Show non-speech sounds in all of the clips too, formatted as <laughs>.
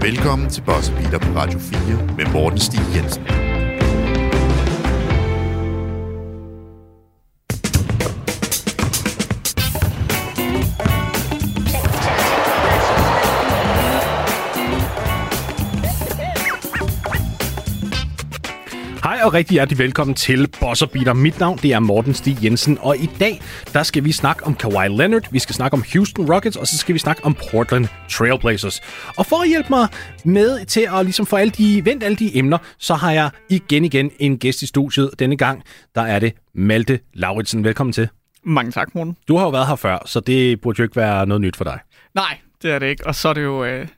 Velkommen til Boss Beater på Radio 4 med Morten Stig Jensen. Og rigtig hjertelig velkommen til Boss Beater. Mit navn det er Morten Stig Jensen, og i dag der skal vi snakke om Kawhi Leonard, vi skal snakke om Houston Rockets, og så skal vi snakke om Portland Trailblazers. Og for at hjælpe mig med til at ligesom få alle de, vente alle de emner, så har jeg igen igen en gæst i studiet. Denne gang der er det Malte Lauritsen. Velkommen til. Mange tak, Morten. Du har jo været her før, så det burde jo ikke være noget nyt for dig. Nej, det er det ikke. Og så er det jo øh,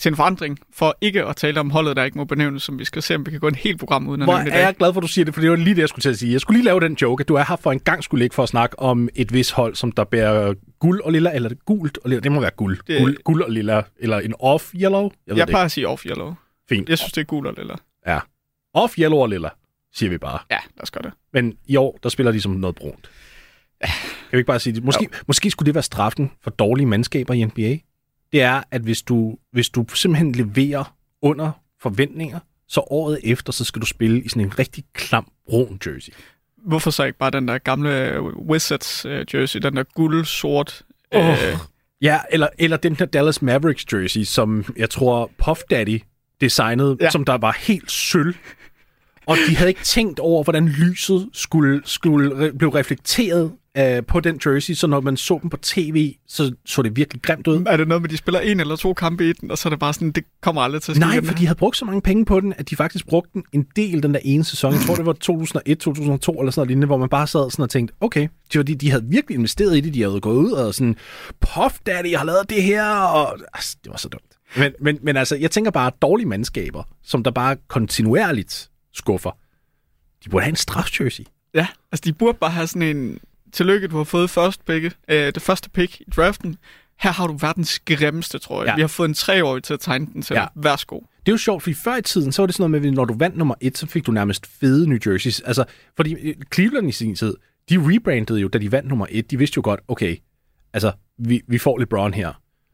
til en forandring, for ikke at tale om holdet, der ikke må benævnes, som vi skal se, om vi kan gå en helt program uden at Hvor nævne det er jeg glad for, at du siger det, for det var lige det, jeg skulle til at sige. Jeg skulle lige lave den joke, at du er her for en gang skulle ikke for at snakke om et vis hold, som der bærer guld og lilla, eller gult og lilla. Det må være guld. Det-. Guld, guld og lilla, eller en off-yellow. Jeg Jeg plejer at sige off-yellow. Fint. Jeg synes, det er gul og lilla. Off-yellow og lilla, siger vi bare. Ja, lad os gøre det. Men i år, der spiller de som noget brunt. Kan vi ikke bare sige det? Måske, måske skulle det være straffen for dårlige mandskaber i NBA. Det er, at hvis du, hvis du simpelthen leverer under forventninger, så året efter, så skal du spille i sådan en rigtig klam brun jersey. Hvorfor så ikke bare den der gamle øh, Wizards øh, jersey, den der guld-sort... Øh, Ja, eller, eller den der Dallas Mavericks jersey, som jeg tror Puff Daddy designede. Ja. som der var helt sølv. Og de havde ikke tænkt over, hvordan lyset skulle, skulle re- blive reflekteret uh, på den jersey, så når man så dem på tv, så så det virkelig grimt ud. er det noget med, at de spiller en eller to kampe i den, og så er det bare sådan, det kommer aldrig til at ske Nej, for de havde brugt så mange penge på den, at de faktisk brugte den en del den der ene sæson. Jeg tror, det var 2001, 2002 eller sådan noget lignende, hvor man bare sad sådan og tænkte, okay, det var de, de havde virkelig investeret i det. De havde gået ud og sådan, Puff Daddy har lavet det her, og altså, det var så dumt. Men, men, men altså, jeg tænker bare, dårlige mandskaber, som der bare kontinuerligt skuffer, de burde have en strafjersey. Ja, altså de burde bare have sådan en... Tillykke, du har fået først pick, øh, det første pick i draften. Her har du verdens grimmeste, tror jeg. Ja. Vi har fået en treårig til at tegne den til. Ja. Ja. Værsgo. Det er jo sjovt, fordi før i tiden, så var det sådan noget med, at når du vandt nummer et, så fik du nærmest fede New Jerseys. Altså, fordi øh, Cleveland i sin tid, de rebrandede jo, da de vandt nummer et. De vidste jo godt, okay, altså, vi, vi får LeBron her,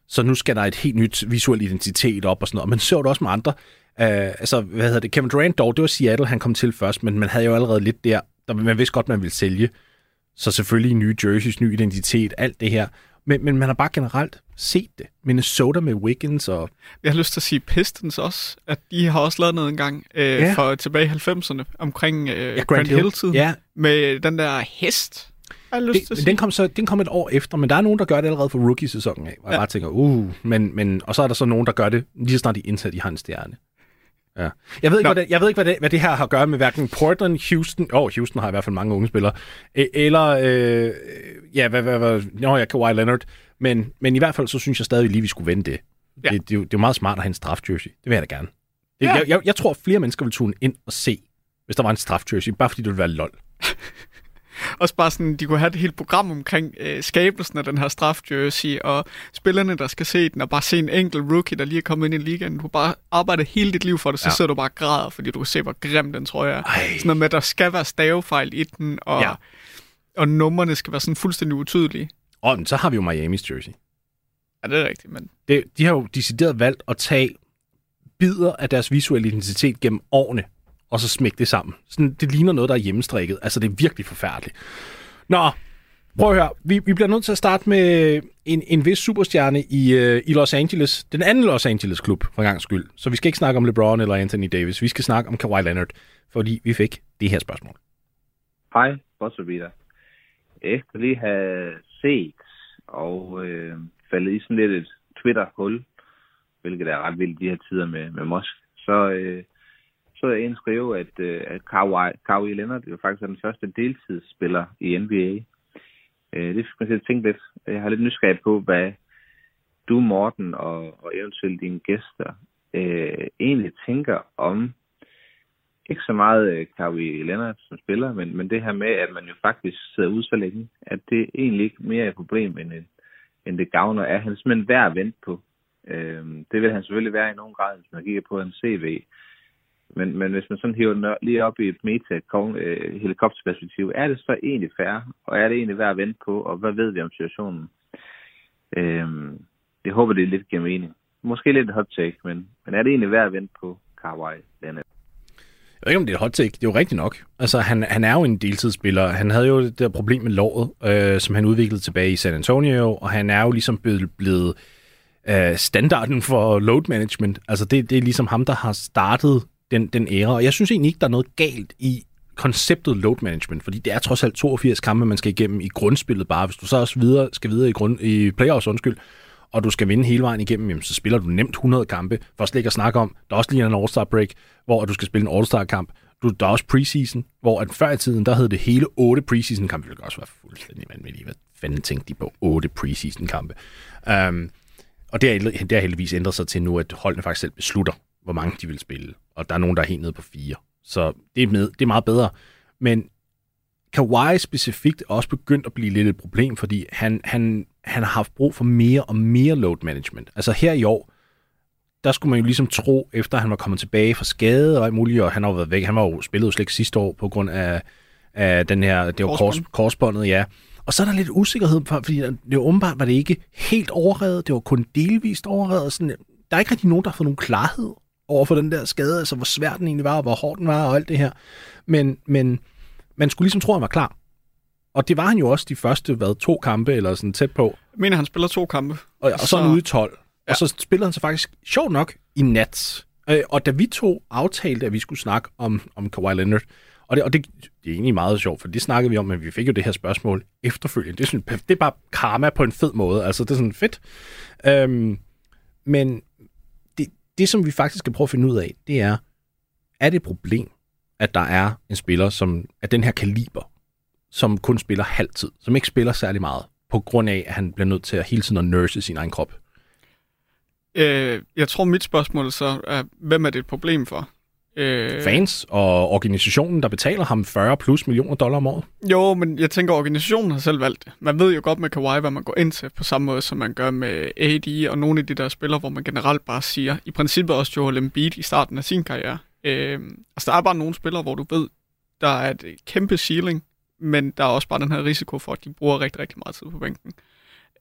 så nu skal der et helt nyt visuel identitet op og sådan noget. Men så var det også med andre. Uh, altså, hvad hedder det? Kevin Durant dog, det var Seattle, han kom til først, men man havde jo allerede lidt der, der man vidste godt, man ville sælge. Så selvfølgelig nye jerseys, ny identitet, alt det her. Men, men man har bare generelt set det. Minnesota med Wiggins og Jeg har lyst til at sige Pistons også, at de har også lavet noget engang øh, Ja. for tilbage i 90'erne omkring øh, Ja, ja, Grand, Hill-tiden Ja, med den der hest. Jeg har lyst til det, at men sige. den kom, så, den kom et år efter, men der er nogen, der gør det allerede for rookie-sæsonen af. Jeg Ja. bare tænker, uh, men, men, og så er der så nogen, der gør det lige så snart de er indsat i hans stjerne. Ja. Jeg ved ikke, Nå. hvad det, jeg ved ikke hvad, det, hvad det her har at gøre med hverken Portland, Houston, åh, oh, Houston har i hvert fald mange unge spillere, eller, øh, ja, hvad, hvad, hvad, nå, jeg Kawhi Leonard, men, men i hvert fald så synes jeg stadig lige, vi skulle vende det. Ja. Det, det, er det er jo meget smart at have en strafjersey. Det vil jeg da gerne. Det, Ja. jeg, jeg, jeg tror, flere mennesker vil tune ind og se, hvis der var en strafjersey, bare fordi det ville være lol. <laughs> <laughs> Også bare sådan, de kunne have et helt program omkring øh, skabelsen af den her strafjersey, og spillerne, der skal se den, og bare se en enkelt rookie, der lige er kommet ind i ligaen. Du bare arbejdet hele dit liv for det, så Ja. sidder du bare og græder, fordi du kan se, hvor grim den tror jeg er. Ej. Sådan noget med, at der skal være stavefejl i den, og, Ja. og numrene skal være sådan fuldstændig utydelige. Og så har vi jo Miamis jersey. Ja, det er rigtigt, men det, de har jo decideret valgt at tage bidder af deres visuelle identitet gennem årene, og så smække det sammen. Sådan, det ligner noget, der er hjemmestrikket. Altså, det er virkelig forfærdeligt. Nå, prøv at høre. Vi, vi bliver nødt til at starte med en, en vis superstjerne i, øh, i Los Angeles. Den anden Los Angeles klub, for en gang skyld. Så vi skal ikke snakke om LeBron eller Anthony Davis. Vi skal snakke om Kawhi Leonard, fordi vi fik det her spørgsmål. Hej, Bosserbitter. Efter lige have set og øh, faldet i sådan lidt et Twitter-hul, hvilket er ret vildt de her tider med, med Mosk, så, øh, så er en skrive, at, øh, at Kawhi, Kawhi Leonard jo faktisk er den første deltidsspiller i NBA. Øh, det fik mig til at tænke lidt. Jeg har lidt nysgerrig på, hvad du, Morten, og, og eventuelt dine gæster øh, egentlig tænker om ikke så meget øh, Kawhi Leonard som spiller, men, men det her med, at man jo faktisk sidder ude så længe, at det egentlig ikke mere er et problem, end, en, end det gavner. Er han simpelthen værd at vente på? Øh, det vil han selvfølgelig være i nogen grad, hvis man kigger på en CV. Men, men hvis man sådan hiver op- lige op i et meta-helikopterperspektiv, øh, er det så egentlig fair? Og er det egentlig værd at vente på? Og hvad ved vi om situationen? Øhm, det håber, det er lidt gennem mening. Måske lidt hot take, men, men er det egentlig værd at vente på Kawhi Leonard? Jeg ved ikke, om det er et hot take. Det er jo rigtigt nok. Altså, han, han er jo en deltidsspiller. Han havde jo det der problem med låret, øh, som han udviklede tilbage i San Antonio, og han er jo ligesom blevet, blevet øh, standarden for load management. Altså, det, det er ligesom ham, der har startet den, den ære. Og jeg synes egentlig ikke, der er noget galt i konceptet load management, fordi det er trods alt 82 kampe, man skal igennem i grundspillet bare. Hvis du så også videre, skal videre i, grund, i playoffs, undskyld, og du skal vinde hele vejen igennem, jamen, så spiller du nemt 100 kampe. For ligger slet ikke at snakke om, der er også lige en All-Star break, hvor du skal spille en All-Star-kamp. Du, der er også preseason, hvor at før i tiden, der hed det hele 8 preseason-kampe. Det ville også være fuldstændig vanvittigt. Hvad fanden tænkte de på 8 preseason-kampe? Um, øhm, og det har, det har heldigvis ændret sig til nu, at holdene faktisk selv beslutter, hvor mange de vil spille. Og der er nogen, der er helt nede på fire. Så det er, med, det er meget bedre. Men Kawhi specifikt er også begyndt at blive lidt et problem, fordi han, han, han har haft brug for mere og mere load management. Altså her i år, der skulle man jo ligesom tro, efter han var kommet tilbage fra skade og alt muligt, og han har været væk, han var jo spillet jo slet ikke sidste år på grund af, af den her, det var kors, korsbåndet, ja. Og så er der lidt usikkerhed, fordi det var åbenbart var det ikke helt overredet, det var kun delvist overredet. Sådan, der er ikke rigtig nogen, der har fået nogen klarhed over for den der skade, altså hvor svær den egentlig var, og hvor hård den var, og alt det her. Men, men man skulle ligesom tro, at han var klar. Og det var han jo også de første, hvad, to kampe, eller sådan tæt på. Jeg mener, han spiller to kampe. Og, og så, så ude i 12. Ja. Og så spillede han så faktisk, sjovt nok, i nat. Øh, og da vi to aftalte, at vi skulle snakke om, om Kawhi Leonard, og, det, og det, det er egentlig meget sjovt, for det snakkede vi om, men vi fik jo det her spørgsmål efterfølgende. Det er, sådan, det er bare karma på en fed måde. Altså, det er sådan fedt. Øhm, men det, som vi faktisk skal prøve at finde ud af, det er, er det et problem, at der er en spiller, som er den her kaliber, som kun spiller halvtid, som ikke spiller særlig meget, på grund af, at han bliver nødt til at hele tiden at nurse sin egen krop? Øh, jeg tror, mit spørgsmål så er, hvem er det et problem for? Øh... Fans og organisationen, der betaler ham 40 plus millioner dollar om året? Jo, men jeg tænker, at organisationen har selv valgt det. Man ved jo godt med Kawhi, hvad man går ind til, på samme måde som man gør med AD og nogle af de der spillere, hvor man generelt bare siger, i princippet også Joel Embiid i starten af sin karriere. Øh, altså, der er bare nogle spillere, hvor du ved, der er et kæmpe ceiling, men der er også bare den her risiko for, at de bruger rigtig, rigtig meget tid på bænken.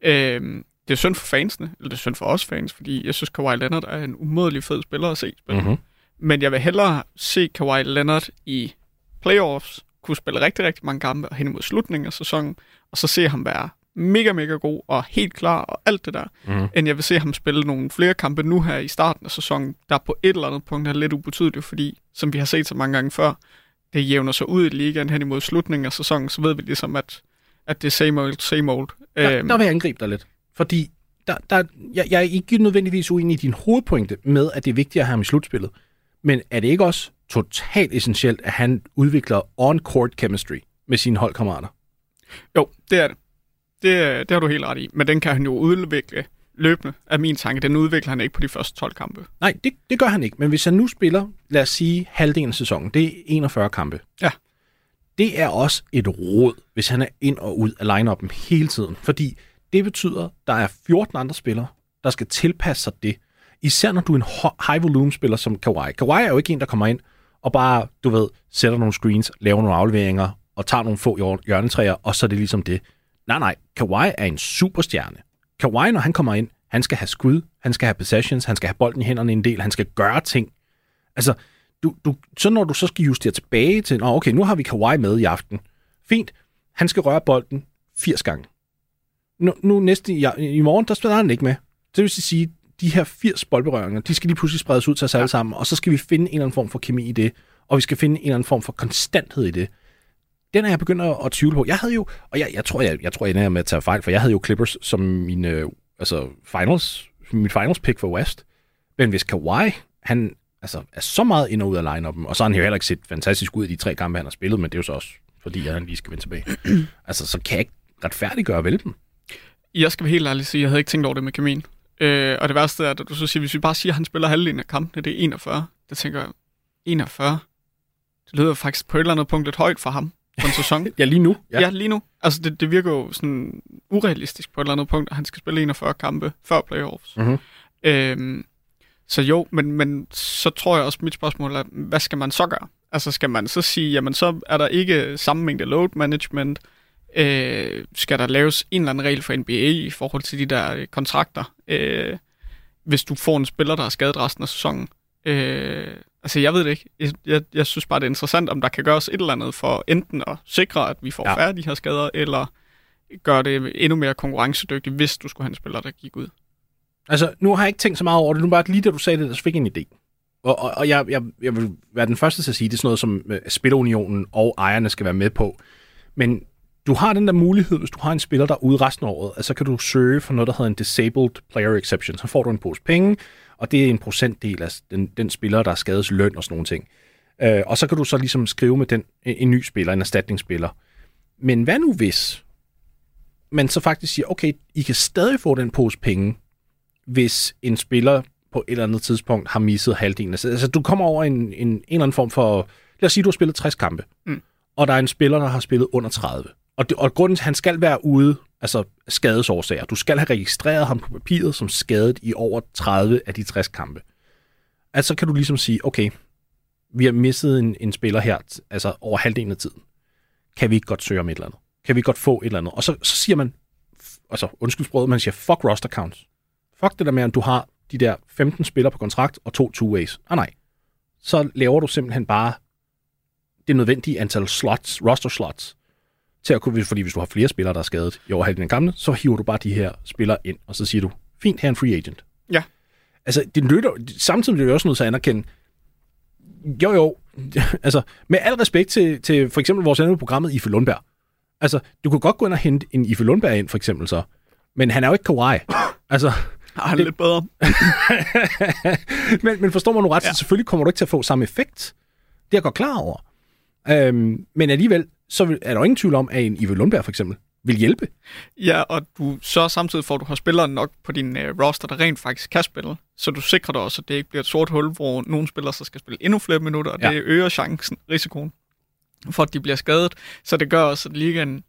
Øh, det er synd for fansene, eller det er synd for os fans, fordi jeg synes, Kawhi Leonard er en umådelig fed spiller at se spille. Mm-hmm. Men jeg vil hellere se Kawhi Leonard i playoffs, kunne spille rigtig, rigtig mange kampe hen imod slutningen af sæsonen, og så se ham være mega, mega god og helt klar og alt det der, mm. end jeg vil se ham spille nogle flere kampe nu her i starten af sæsonen, der på et eller andet punkt er lidt ubetydeligt, fordi, som vi har set så mange gange før, det jævner sig ud i ligaen hen imod slutningen af sæsonen, så ved vi ligesom, at, at det er same old, same old. Der, øhm. der vil jeg angribe dig lidt, fordi der, der, jeg, jeg er ikke nødvendigvis uenig i din hovedpointe med, at det er vigtigt at have ham i slutspillet. Men er det ikke også totalt essentielt, at han udvikler on-court chemistry med sine holdkammerater? Jo, det er det. det. Det har du helt ret i. Men den kan han jo udvikle løbende, er min tanke. Den udvikler han ikke på de første 12 kampe. Nej, det, det gør han ikke. Men hvis han nu spiller, lad os sige, halvdelen af sæsonen, det er 41 kampe. Ja. Det er også et råd, hvis han er ind og ud af line-up'en hele tiden. Fordi det betyder, at der er 14 andre spillere, der skal tilpasse sig det. Især når du er en high-volume-spiller som Kawhi. Kawhi er jo ikke en, der kommer ind og bare, du ved, sætter nogle screens, laver nogle afleveringer og tager nogle få hjørnetræer, og så er det ligesom det. Nej, nej. Kawhi er en superstjerne. Kawhi, når han kommer ind, han skal have skud, han skal have possessions, han skal have bolden i hænderne en del, han skal gøre ting. Altså, du, du, så når du så skal justere tilbage til, Nå, okay, nu har vi Kawhi med i aften. Fint, han skal røre bolden 80 gange. Nu, nu næste, i, i morgen, der spiller han ikke med. Det vil sige, de her 80 boldberøringer, de skal lige pludselig spredes ud til os alle sammen, og så skal vi finde en eller anden form for kemi i det, og vi skal finde en eller anden form for konstanthed i det. Den er jeg begyndt at, tvivle på. Jeg havde jo, og jeg, jeg tror, jeg, jeg tror, jeg ender med at tage fejl, for jeg havde jo Clippers som min, øh, altså finals, mit finals pick for West. Men hvis Kawhi, han altså, er så meget ind og ud af line og så har han jo heller ikke set fantastisk ud i de tre kampe, han har spillet, men det er jo så også, fordi han lige skal vende tilbage. <clears throat> altså, så kan jeg ikke retfærdiggøre vel dem. Jeg skal være helt ærlig sige, jeg havde ikke tænkt over det med kemien. Øh, og det værste er, at du så siger, hvis vi bare siger, at han spiller halvdelen af kampene, det er 41. Der tænker jeg, 41? Det lyder faktisk på et eller andet punkt lidt højt for ham på en sæson. <laughs> ja, lige nu. Ja, ja lige nu. Altså, det, det virker jo sådan urealistisk på et eller andet punkt, at han skal spille 41 kampe før playoffs. Mm-hmm. Øhm, så jo, men, men så tror jeg også, mit spørgsmål er, hvad skal man så gøre? Altså, skal man så sige, jamen så er der ikke samme mængde load management, Øh, skal der laves en eller anden regel for NBA i forhold til de der øh, kontrakter, øh, hvis du får en spiller, der er skadet resten af sæsonen? Øh, altså, jeg ved det ikke. Jeg, jeg, jeg synes bare, det er interessant, om der kan gøres et eller andet for enten at sikre, at vi får Ja. færre de her skader, eller gøre det endnu mere konkurrencedygtigt, hvis du skulle have en spiller, der gik ud. Altså, nu har jeg ikke tænkt så meget over det. Nu bare lige da du sagde det, der fik jeg en idé. Og, og, og jeg, jeg, jeg vil være den første til at sige, det er sådan noget, som øh, Spilunionen og ejerne skal være med på. Men du har den der mulighed, hvis du har en spiller, der er ude resten af året, at så kan du søge for noget, der hedder en Disabled Player Exception. Så får du en pose penge, og det er en procentdel af den, den spiller, der er skades løn og sådan nogle ting. Øh, og så kan du så ligesom skrive med den, en, en ny spiller, en erstatningsspiller. Men hvad nu hvis man så faktisk siger, okay, I kan stadig få den pose penge, hvis en spiller på et eller andet tidspunkt har misset halvdelen. Altså, du kommer over en, en, en eller anden form for... Lad os sige, du har spillet 60 kampe, Mm. og der er en spiller, der har spillet under 30. Og, det, og grunden til, at han skal være ude, altså skadesårsager. Du skal have registreret ham på papiret som skadet i over 30 af de 60 kampe. Altså kan du ligesom sige, okay, vi har mistet en, en spiller her, altså over halvdelen af tiden. Kan vi ikke godt søge om et eller andet? Kan vi godt få et eller andet? Og så, så siger man, altså undskyld sproget, man siger, fuck roster counts. Fuck det der med, at du har de der 15 spillere på kontrakt og to two-ways. Ah nej. Så laver du simpelthen bare det nødvendige antal slots, roster slots, til at kunne, fordi hvis du har flere spillere, der er skadet i over halvdelen af gamle, så hiver du bare de her spillere ind, og så siger du, fint, her er en free agent. Ja. Altså, det nytter, samtidig bliver det også nødt til at anerkende, jo jo, <laughs> altså, med al respekt til, til for eksempel vores andet programmet Ife Lundberg. Altså, du kunne godt gå ind og hente en Ife Lundberg ind, for eksempel så, men han er jo ikke Kawhi. <laughs> Altså, Ah, det... lidt bedre. <laughs> men, men forstår man nu ret. Ja. så selvfølgelig kommer du ikke til at få samme effekt. Det er jeg godt klar over. Øhm, men alligevel, så er der ingen tvivl om, at en Ive Lundberg for eksempel vil hjælpe. Ja, og du så samtidig får du har spillere nok på din øh, roster, der rent faktisk kan spille. Så du sikrer dig også, at det ikke bliver et sort hul, hvor nogle spillere så skal spille endnu flere minutter, og Ja. det øger chancen, risikoen for, at de bliver skadet. Så det gør også, at ligaen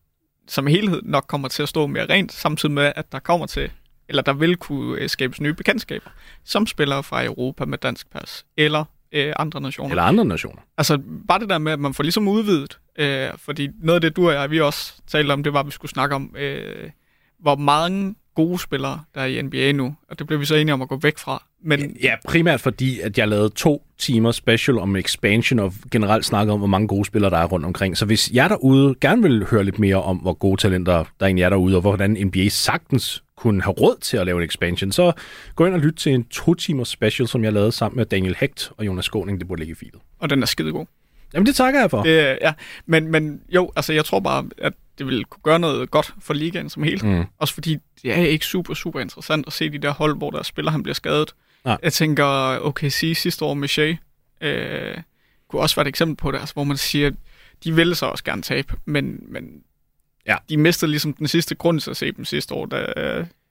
som helhed nok kommer til at stå mere rent, samtidig med, at der kommer til, eller der vil kunne øh, skabes nye bekendtskaber, som spillere fra Europa med dansk pas, eller øh, andre nationer. Eller andre nationer. Altså, bare det der med, at man får ligesom udvidet, øh, fordi noget af det, du og jeg, vi også talte om, det var, at vi skulle snakke om, øh, hvor mange gode spillere, der er i NBA nu, og det blev vi så enige om at gå væk fra. Men Ja, primært fordi, at jeg lavede to timer special om expansion, og generelt snakkede om, hvor mange gode spillere der er rundt omkring. Så hvis jeg derude gerne vil høre lidt mere om, hvor gode talenter der egentlig er derude, og hvordan NBA sagtens kunne have råd til at lave en expansion, så gå ind og lyt til en to timers special, som jeg lavede sammen med Daniel Hecht og Jonas Skåning. Det burde ligge i feedet. og den er skidegod. Jamen, det takker jeg for. Det, ja. men, men jo, altså jeg tror bare, at det vil kunne gøre noget godt for ligaen som helhed. Mm. Også fordi det er ikke super, super interessant at se de der hold, hvor der spiller, han bliver skadet. Nej. Jeg tænker, OKC sidste år med Shea, øh, kunne også være et eksempel på det, altså, hvor man siger, de ville så også gerne tabe, men, men Ja. de mistede ligesom den sidste grund til at se dem sidste år, da,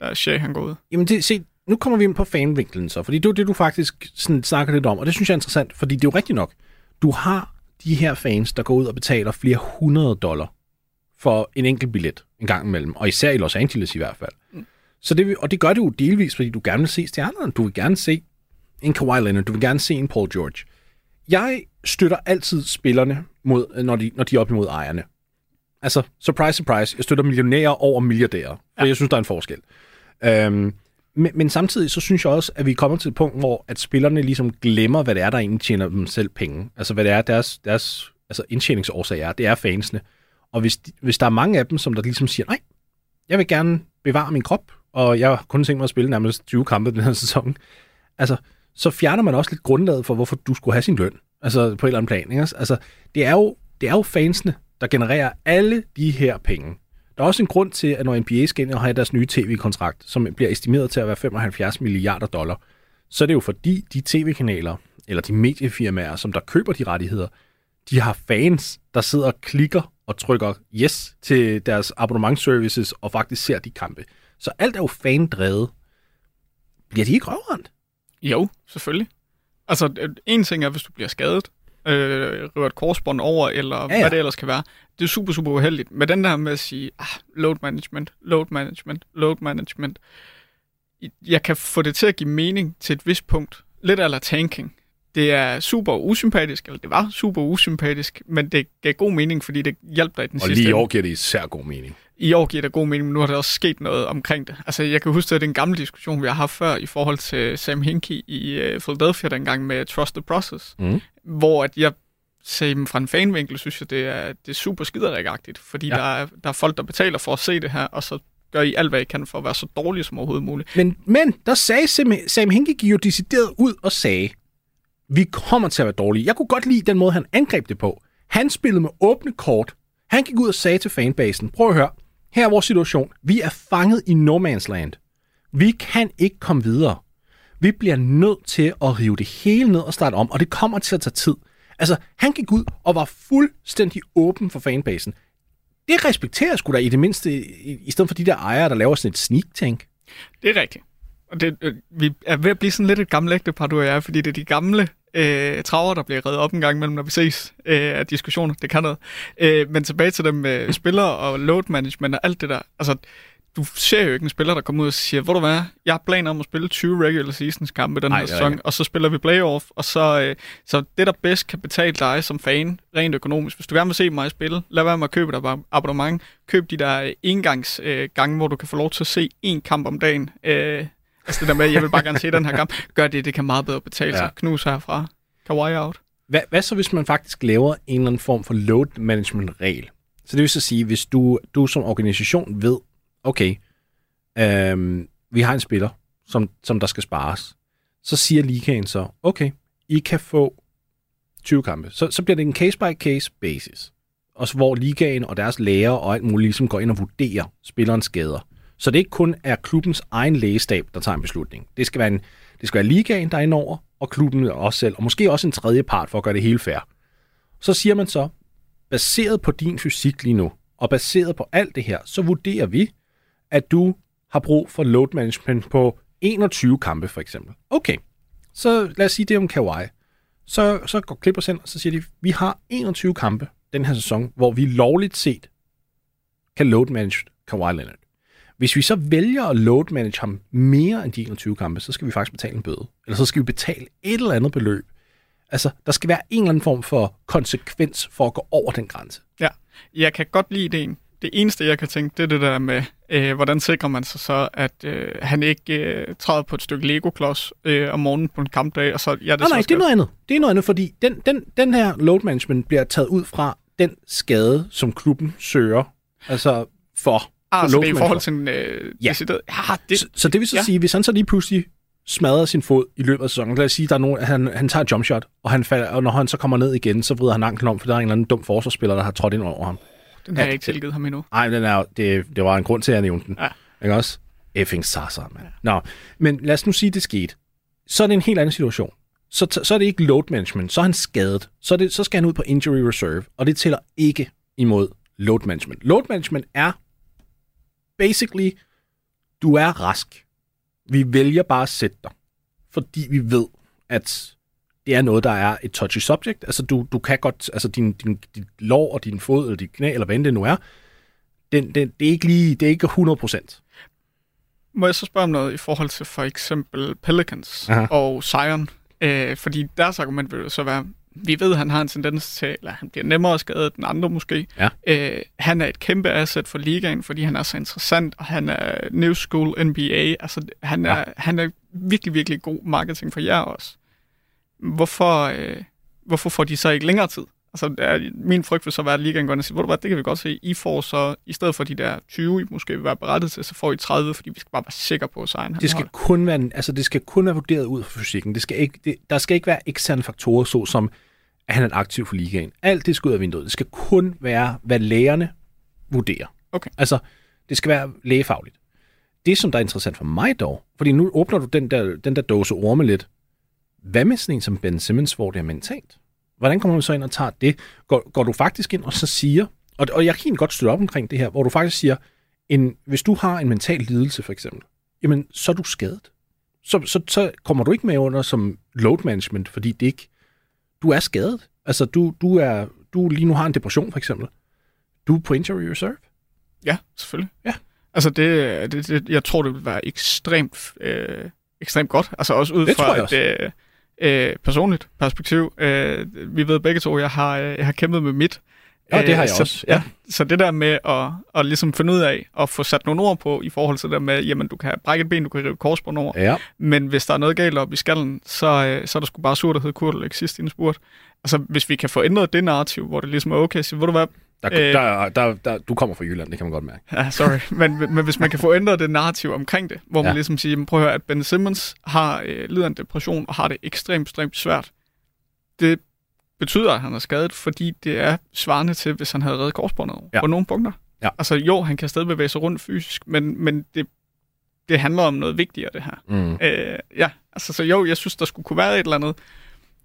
da Shea han går ud. Jamen, det, se, nu kommer vi ind på fanvinklen så, fordi det er det, du faktisk sådan, snakker lidt om, og det synes jeg er interessant, fordi det er jo rigtigt nok. Du har de her fans, der går ud og betaler flere hundrede dollar for en enkelt billet en gang imellem, og især i Los Angeles i hvert fald. Mm. Så det, og det gør det jo delvis, fordi du gerne vil se stjernerne. Du vil gerne se en Kawhi Leonard, du vil gerne se en Paul George. Jeg støtter altid spillerne, mod, når, de, når de er op imod ejerne. Altså, surprise, surprise, jeg støtter millionærer over milliardærer, for ja. jeg synes, der er en forskel. Øhm, men, men samtidig så synes jeg også, at vi er kommet til et punkt, hvor at spillerne ligesom glemmer, hvad det er, der egentlig tjener dem selv penge. Altså hvad det er, deres, deres altså indtjeningsårsag er. Det er fansene. Og hvis, de, hvis der er mange af dem, som der ligesom siger, nej, jeg vil gerne bevare min krop, og jeg har kun tænkt mig at spille nærmest 20 kampe den her sæson, altså, så fjerner man også lidt grundlaget for, hvorfor du skulle have sin løn. Altså på et eller andet plan. Ikke? Altså, det er, jo, det er jo fansene, der genererer alle de her penge. Der er også en grund til, at når NBA skal ind og have deres nye tv-kontrakt, som bliver estimeret til at være 75 milliarder dollar, så er det jo fordi, de tv-kanaler, eller de mediefirmaer, som der køber de rettigheder, de har fans, der sidder og klikker og trykker yes til deres abonnementsservices og faktisk ser de kampe. Så alt er jo fandrevet. Bliver de ikke røvrendt? Jo, selvfølgelig. Altså, øh, en ting er, hvis du bliver skadet, øh, river et korsbånd over, eller ja, ja. ja. hvad det ellers kan være. Det er super, super uheldigt. Men den der med at sige, ah, load management, load management, load management, jeg kan få det til at give mening til et vist punkt. Lidt eller tanking. Det er super usympatisk, eller det var super usympatisk, men det gav god mening, fordi det hjalp dig i den Og sidste lige i år giver det især god mening. I år giver det god mening, men nu har der også sket noget omkring det. Altså, jeg kan huske, at det er en gammel diskussion, vi har haft før i forhold til Sam Hinkie i uh, Philadelphia dengang med Trust the Process, Mm. hvor at jeg sagde, fra en fanvinkel, synes jeg, det er, det er super skiderækagtigt, fordi ja. der, er, der er folk, der betaler for at se det her, og så gør I alt, hvad I kan for at være så dårlige som overhovedet muligt. Men, men der sagde Sam, Sam Hinkie jo decideret ud og sagde, vi kommer til at være dårlige. Jeg kunne godt lide den måde, han angreb det på. Han spillede med åbne kort. Han gik ud og sagde til fanbasen, prøv at høre, her er vores situation. Vi er fanget i no man's land. Vi kan ikke komme videre. Vi bliver nødt til at rive det hele ned og starte om, og det kommer til at tage tid. Altså, han gik ud og var fuldstændig åben for fanbasen. Det respekterer sgu da i det mindste, i, i stedet for de der ejere, der laver sådan et sneak tank. Det er rigtigt. Og det, øh, vi er ved at blive sådan lidt et gammelt ægtepar, du og jeg, fordi det er de gamle øh, traver, der bliver reddet op en gang imellem, når vi ses øh, af diskussioner. Det kan noget. Øh, men tilbage til dem med spillere og load management og alt det der. Altså, du ser jo ikke en spiller, der kommer ud og siger, hvor du hvad, jeg har planer om at spille 20 regular seasons kampe den Nej, her er sæson, og så spiller vi playoff, og så, øh, så det, der bedst kan betale dig som fan, rent økonomisk, hvis du gerne vil se mig spille, lad være med at købe dig ab- abonnement, køb de der engangs øh, gange, hvor du kan få lov til at se en kamp om dagen, øh, altså det der med, jeg vil bare gerne se den her kamp, gør det, det kan meget bedre betale Ja. sig, knus herfra, Kawhi out. Hvad, hvad så, hvis man faktisk laver en eller anden form for load management regel? Så det vil så sige, hvis du, du som organisation ved, okay, øhm, vi har en spiller, som, som der skal spares, så siger ligaen så, okay, I kan få 20 kampe. Så, så bliver det en case-by-case basis. Også hvor ligaen og deres læger og alt muligt ligesom går ind og vurderer spillerens skader. Så det ikke kun er klubbens egen lægestab, der tager en beslutning. Det skal være, en, det skal være ligaen, der er indover, og klubben også selv, og måske også en tredje part for at gøre det hele fair. Så siger man så, baseret på din fysik lige nu, og baseret på alt det her, så vurderer vi, at du har brug for load management på 21 kampe for eksempel. Okay, så lad os sige det om Kawhi. Så, så går Clippers ind, og så siger de, vi har 21 kampe den her sæson, hvor vi lovligt set kan load manage Kawhi Leonard. Hvis vi så vælger at load manage ham mere end de 21 kampe, så skal vi faktisk betale en bøde. Eller så skal vi betale et eller andet beløb. Altså, der skal være en eller anden form for konsekvens for at gå over den grænse. Ja, jeg kan godt lide ideen. Det eneste, jeg kan tænke, det er det der med, øh, hvordan sikrer man sig så, at øh, han ikke øh, træder på et stykke Lego-klods øh, om morgenen på en kampdag, og så ja, det Nej, så nej, det er skal- noget andet. Det er noget andet, fordi den, den, den her load management bliver taget ud fra den skade, som klubben søger altså for. Ah, så det er i forhold for. til en øh, Ja. decideret... Ja, det, Så, så det vil så ja. Ja. sige, hvis han så lige pludselig smadrer sin fod i løbet af sæsonen, lad os sige, der er nogen, han, han tager et jump shot, og, han falder, og når han så kommer ned igen, så vrider han anklen om, for der er en eller anden dum forsvarsspiller, der har trådt ind over ham. den har Ja, jeg ikke tilgivet ham endnu. Nej, den er, det, det var en grund til, at jeg nævnte den. Ja. Ikke også? Effing Sasa, mand. Nå, men lad os nu sige, det skete. Så er det en helt anden situation. Så, så er det ikke load management, så er han skadet. Så, er det, så skal han ud på injury reserve, og det tæller ikke imod load management. Load management er basically, du er rask. Vi vælger bare at sætte dig, fordi vi ved, at det er noget, der er et touchy subject. Altså, du, du kan godt, altså din, din, din lår og din fod, eller dit knæ, eller hvad end det nu er, den, den, det er ikke lige, det er ikke 100 procent. Må jeg så spørge om noget i forhold til for eksempel Pelicans Aha. Aha. og Zion? Øh, fordi deres argument vil jo så være, vi ved, at han har en tendens til, eller han bliver nemmere skadet end andre måske. Ja. Øh, han er et kæmpe asset for ligaen, fordi han er så interessant, og han er new school NBA. Altså, han er, Ja. han er virkelig, virkelig god marketing for jer også. Hvorfor, øh, hvorfor får de så ikke længere tid? Altså, er, min frygt vil så være, at ligaen går ind og siger, "Ved du hvad, det kan vi godt se. I får så, i stedet for de der 20, I måske vil være berettet til, så får I 30, fordi vi skal bare være sikre på, at han Det skal holder. kun være, altså det skal kun være vurderet ud fra fysikken. Det skal ikke, det, der skal ikke være eksterne faktorer, såsom at han er aktiv for ligaen. Alt det skal ud af vinduet. Det skal kun være, hvad lægerne vurderer. Okay. Altså, det skal være lægefagligt. Det, som der er interessant for mig dog, fordi nu åbner du den der, den der dåse orme lidt. Hvad med sådan en som Ben Simmons, hvor det er mentalt? Hvordan kommer man så ind og tager det? Går, går du faktisk ind og så siger, og, og jeg kan godt støtte op omkring det her, hvor du faktisk siger, en, hvis du har en mental lidelse for eksempel, jamen så er du skadet. Så, så, så kommer du ikke med under som load management, fordi det ikke, du er skadet. Altså du, du, er, du lige nu har en depression for eksempel. Du er på injury reserve. Ja, selvfølgelig. Ja. Altså, det, det, det, jeg tror, det vil være ekstremt, øh, ekstremt godt. Altså også ud Det fra, også. øh, øh, personligt perspektiv. Øh, vi ved begge to, jeg har, øh, jeg har kæmpet med mit. Ja, det har jeg så, også, Ja. ja. så det der med at, at ligesom finde ud af og få sat nogle ord på i forhold til det der med, jamen du kan brække et ben, du kan rive korsbånd over, Ja. men hvis der er noget galt op i skallen, så, øh, så er der sgu bare surt at hedde Kurt eller sidst spurt. Altså, hvis vi kan få ændret det narrativ, hvor det ligesom er okay, så ved du hvad, Der, Øh. der, der, der, du kommer fra Jylland, det kan man godt mærke. Ja, sorry. Men, men hvis man kan få ændret det narrativ omkring det, hvor man Ja. ligesom siger, jamen, prøv at høre, at Ben Simmons har øh, lider en depression og har det ekstremt, ekstremt svært. Det betyder, at han er skadet, fordi det er svarende til, hvis han havde reddet korsbåndet Ja. på nogle punkter. Ja. Altså jo, han kan stadig bevæge sig rundt fysisk, men, men det, det handler om noget vigtigere, det her. Mm. Øh, ja, altså så jo, jeg synes, der skulle kunne være et eller andet,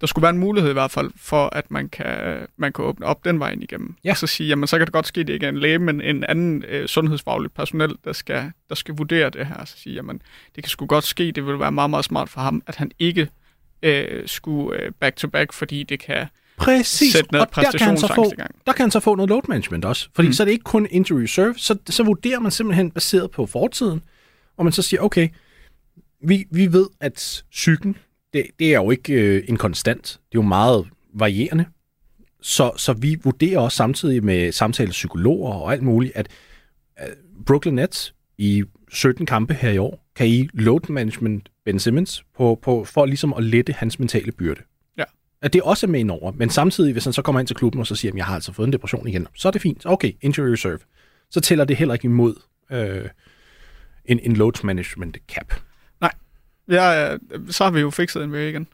der skulle være en mulighed i hvert fald, for at man kan, man kan åbne op den vej ind igennem. Ja. Og så sige, jamen så kan det godt ske, det ikke er en læge, men en anden øh, sundhedsfaglig personel, der skal, der skal vurdere det her. Så sige, jamen det kan sgu godt ske, det vil være meget, meget smart for ham, at han ikke øh, skulle øh, back-to-back, fordi det kan Præcis, sætte noget og der kan, han så få, der kan han så få noget load management også. Fordi mm. så er det ikke kun injury reserve, så, så vurderer man simpelthen baseret på fortiden, og man så siger, okay, vi, vi ved, at psyken, det, det er jo ikke øh, en konstant, det er jo meget varierende, så, så vi vurderer også samtidig med samtale psykologer og alt muligt, at øh, Brooklyn Nets i 17 kampe her i år, kan I load management Ben Simmons på, på, for ligesom at lette hans mentale byrde. Ja. At det også er med indover, men samtidig, hvis han så kommer ind til klubben og så siger, at jeg har altså fået en depression igen, så er det fint. Okay, injury reserve. Så tæller det heller ikke imod øh, en, en load management cap. Ja, øh, så har vi jo fikset NBA igen.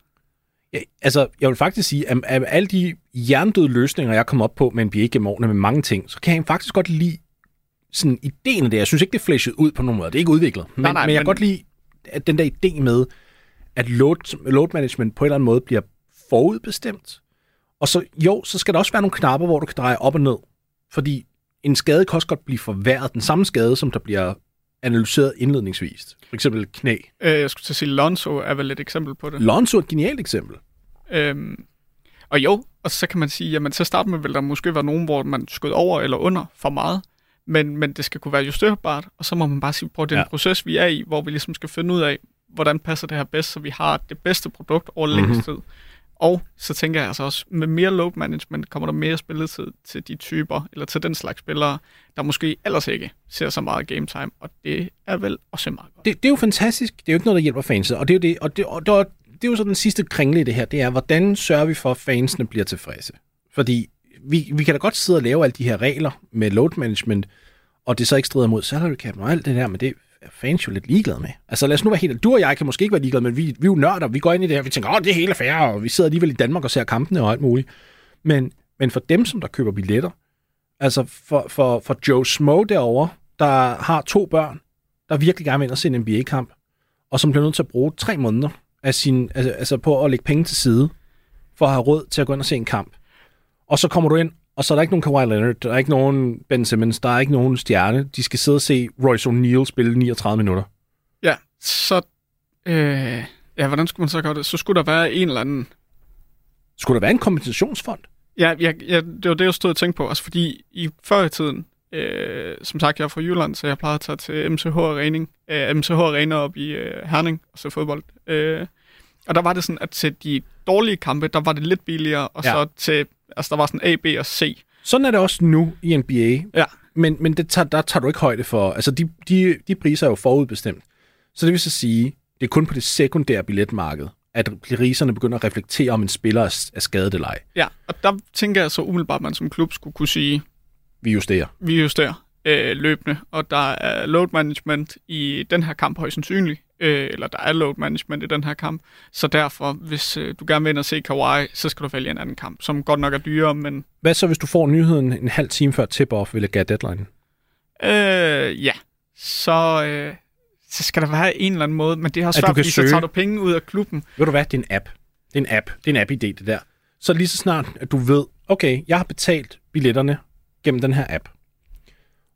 Ja, altså, jeg vil faktisk sige, at af alle de jerndøde løsninger, jeg kom op på med NBA gennem årene med mange ting, så kan jeg faktisk godt lide sådan ideen af det. Jeg synes ikke, det er flashet ud på nogen måde. Det er ikke udviklet. Men, Nej, nej, men jeg kan men- godt lide at den der idé med, at load, load management på en eller anden måde bliver forudbestemt. Og så, jo, så skal der også være nogle knapper, hvor du kan dreje op og ned. Fordi en skade kan også godt blive forværret. Den samme skade, som der bliver analyseret indledningsvis. For eksempel knæ. Øh, jeg skulle til at sige, Lonzo er vel et eksempel på det. Lonzo er et genialt eksempel. Øhm, og jo, og så kan man sige, jamen til at starte med vil der måske være nogen, hvor man skød over eller under for meget, men, men det skal kunne være justerbart, og så må man bare sige, prøv, det er en Ja. proces, vi er i, hvor vi ligesom skal finde ud af, hvordan passer det her bedst, så vi har det bedste produkt over længst Mhm. tid. Og så tænker jeg altså også, med mere load management kommer der mere spilletid til de typer, eller til den slags spillere, der måske ellers ikke ser så meget game time, og det er vel også meget godt. det, det er jo fantastisk. Det er jo ikke noget, der hjælper fanset, Og det er jo, det, og det, og det, og det er jo så den sidste kringle i det her. Det er, hvordan sørger vi for, at fansene bliver tilfredse? Fordi vi, vi kan da godt sidde og lave alle de her regler med load management, og det så ikke strider mod salary cap og alt det der, men det fans jo lidt ligeglade med. Altså lad os nu være helt... Du og jeg kan måske ikke være ligeglade, men vi, vi er jo nørder. Vi går ind i det her, vi tænker, åh, det er hele færre, og vi sidder alligevel i Danmark og ser kampene og alt muligt. Men, men for dem, som der køber billetter, altså for, for, for Joe Smo derovre, der har to børn, der virkelig gerne vil ind og se en NBA-kamp, og som bliver nødt til at bruge tre måneder af sin, altså, altså på at lægge penge til side, for at have råd til at gå ind og se en kamp. Og så kommer du ind, og så er der ikke nogen Kawhi Leonard, der er ikke nogen Ben Simmons, der er ikke nogen stjerne. De skal sidde og se Royce O'Neal spille 39 minutter. Ja, så... Øh, ja, hvordan skulle man så gøre det? Så skulle der være en eller anden Skulle der være en kompensationsfond? Ja, jeg, jeg, det var det, jeg stod og tænkte på. Altså fordi i før i tiden, øh, som sagt, jeg er fra Jylland, så jeg plejede at tage til MCH Arena, øh, MCH Arena op i øh, Herning og se fodbold. Øh, og der var det sådan, at til de dårlige kampe, der var det lidt billigere, og Ja. ja. så til, altså der var sådan A, B og C. Sådan er det også nu i NBA. Ja. Men, men det tager, der tager du ikke højde for. Altså, de, de, de priser er jo forudbestemt. Så det vil så sige, det er kun på det sekundære billetmarked, at priserne begynder at reflektere, om en spiller er, skadet eller ej. Ja, og der tænker jeg så umiddelbart, at man som klub skulle kunne sige, Vi justerer. vi justerer øh, løbende, og der er load management i den her kamp højst sandsynligt, øh, eller der er load management i den her kamp, så derfor, hvis øh, du gerne vil ind og se Kawhi, så skal du vælge en anden kamp, som godt nok er dyrere, men Hvad så, hvis du får nyheden en halv time før tip-off, vil jeg deadline? øh, ja, så, øh, så skal der være en eller anden måde, men det du svært, fordi søge. så tager du penge ud af klubben. Ved du hvad? Det er en app. Det er en app. Det er en app-idé, det der. Så lige så snart, at du ved, okay, jeg har betalt billetterne gennem den her app.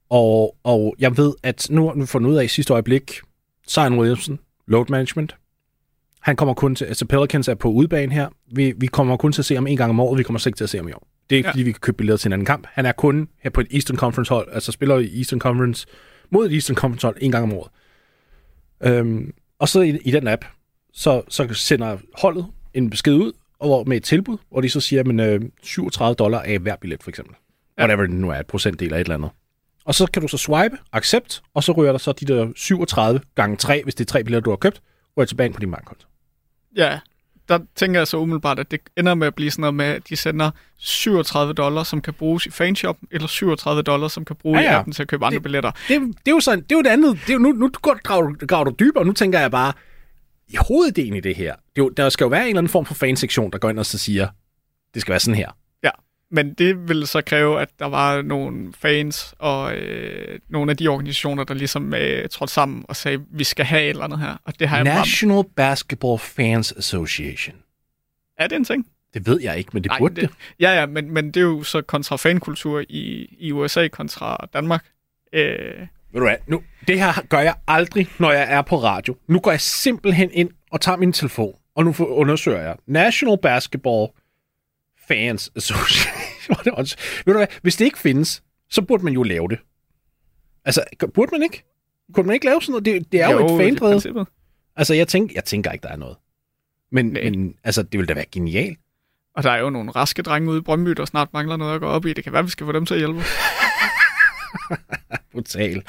Og, og jeg ved, at nu har vi fundet ud af i sidste øjeblik, Zion Williamson, load management. Han kommer kun til, altså Pelicans er på udebane her. Vi, vi kommer kun til at se ham en gang om året, vi kommer slet ikke til at se ham i år. Det er ikke, ja. Fordi vi kan købe billetter til en anden kamp. Han er kun her på et Eastern Conference hold, altså spiller i Eastern Conference, mod et Eastern Conference hold en gang om året. Øhm, og så i, i den app, så, så sender holdet en besked ud og med et tilbud, hvor de så siger, at øh, 37 dollar er hver billet, for eksempel. Ja. Whatever det nu er, et procentdel af et eller andet. Og så kan du så swipe, accept, og så rører der så de der 37 gange 3, hvis det er tre billetter, du har købt, rører tilbage på din bankkonto. Ja, der tænker jeg så umiddelbart, at det ender med at blive sådan noget med, at de sender 37 dollars, som kan bruges i fanshop, eller 37 dollars, som kan bruge ja, ja. i appen til at købe andre det, billetter. Det, det, er jo sådan, det er jo det andet. Det er jo, nu, nu graver, du, graver du dybere, og nu tænker jeg bare, i hoveddelen i det her, det er jo, der skal jo være en eller anden form for fansektion, der går ind og så siger, det skal være sådan her. Men det vil så kræve, at der var nogle fans og øh, nogle af de organisationer, der ligesom øh, trådte sammen og sagde, vi skal have et eller andet her. Og det har National jeg Basketball Fans Association. Er det en ting? Det ved jeg ikke, men det Ej, burde det. Ja, ja, men, men det er jo så kontra fankultur i, i USA kontra Danmark. Øh, ved du hvad, nu, det her gør jeg aldrig, når jeg er på radio. Nu går jeg simpelthen ind og tager min telefon, og nu undersøger jeg National Basketball Fans <laughs> Association. Ved du hvad, hvis det ikke findes, så burde man jo lave det. Altså, burde man ikke? Kunne man ikke lave sådan noget? Det, det er jo, jo et fandredet. Altså, jeg tænker, jeg tænker ikke, der er noget. Men, men altså, det ville da være genialt. Og der er jo nogle raske drenge ude i Brøndby, der snart mangler noget at gå op i. Det kan være, vi skal få dem til at hjælpe. <laughs> Brutal.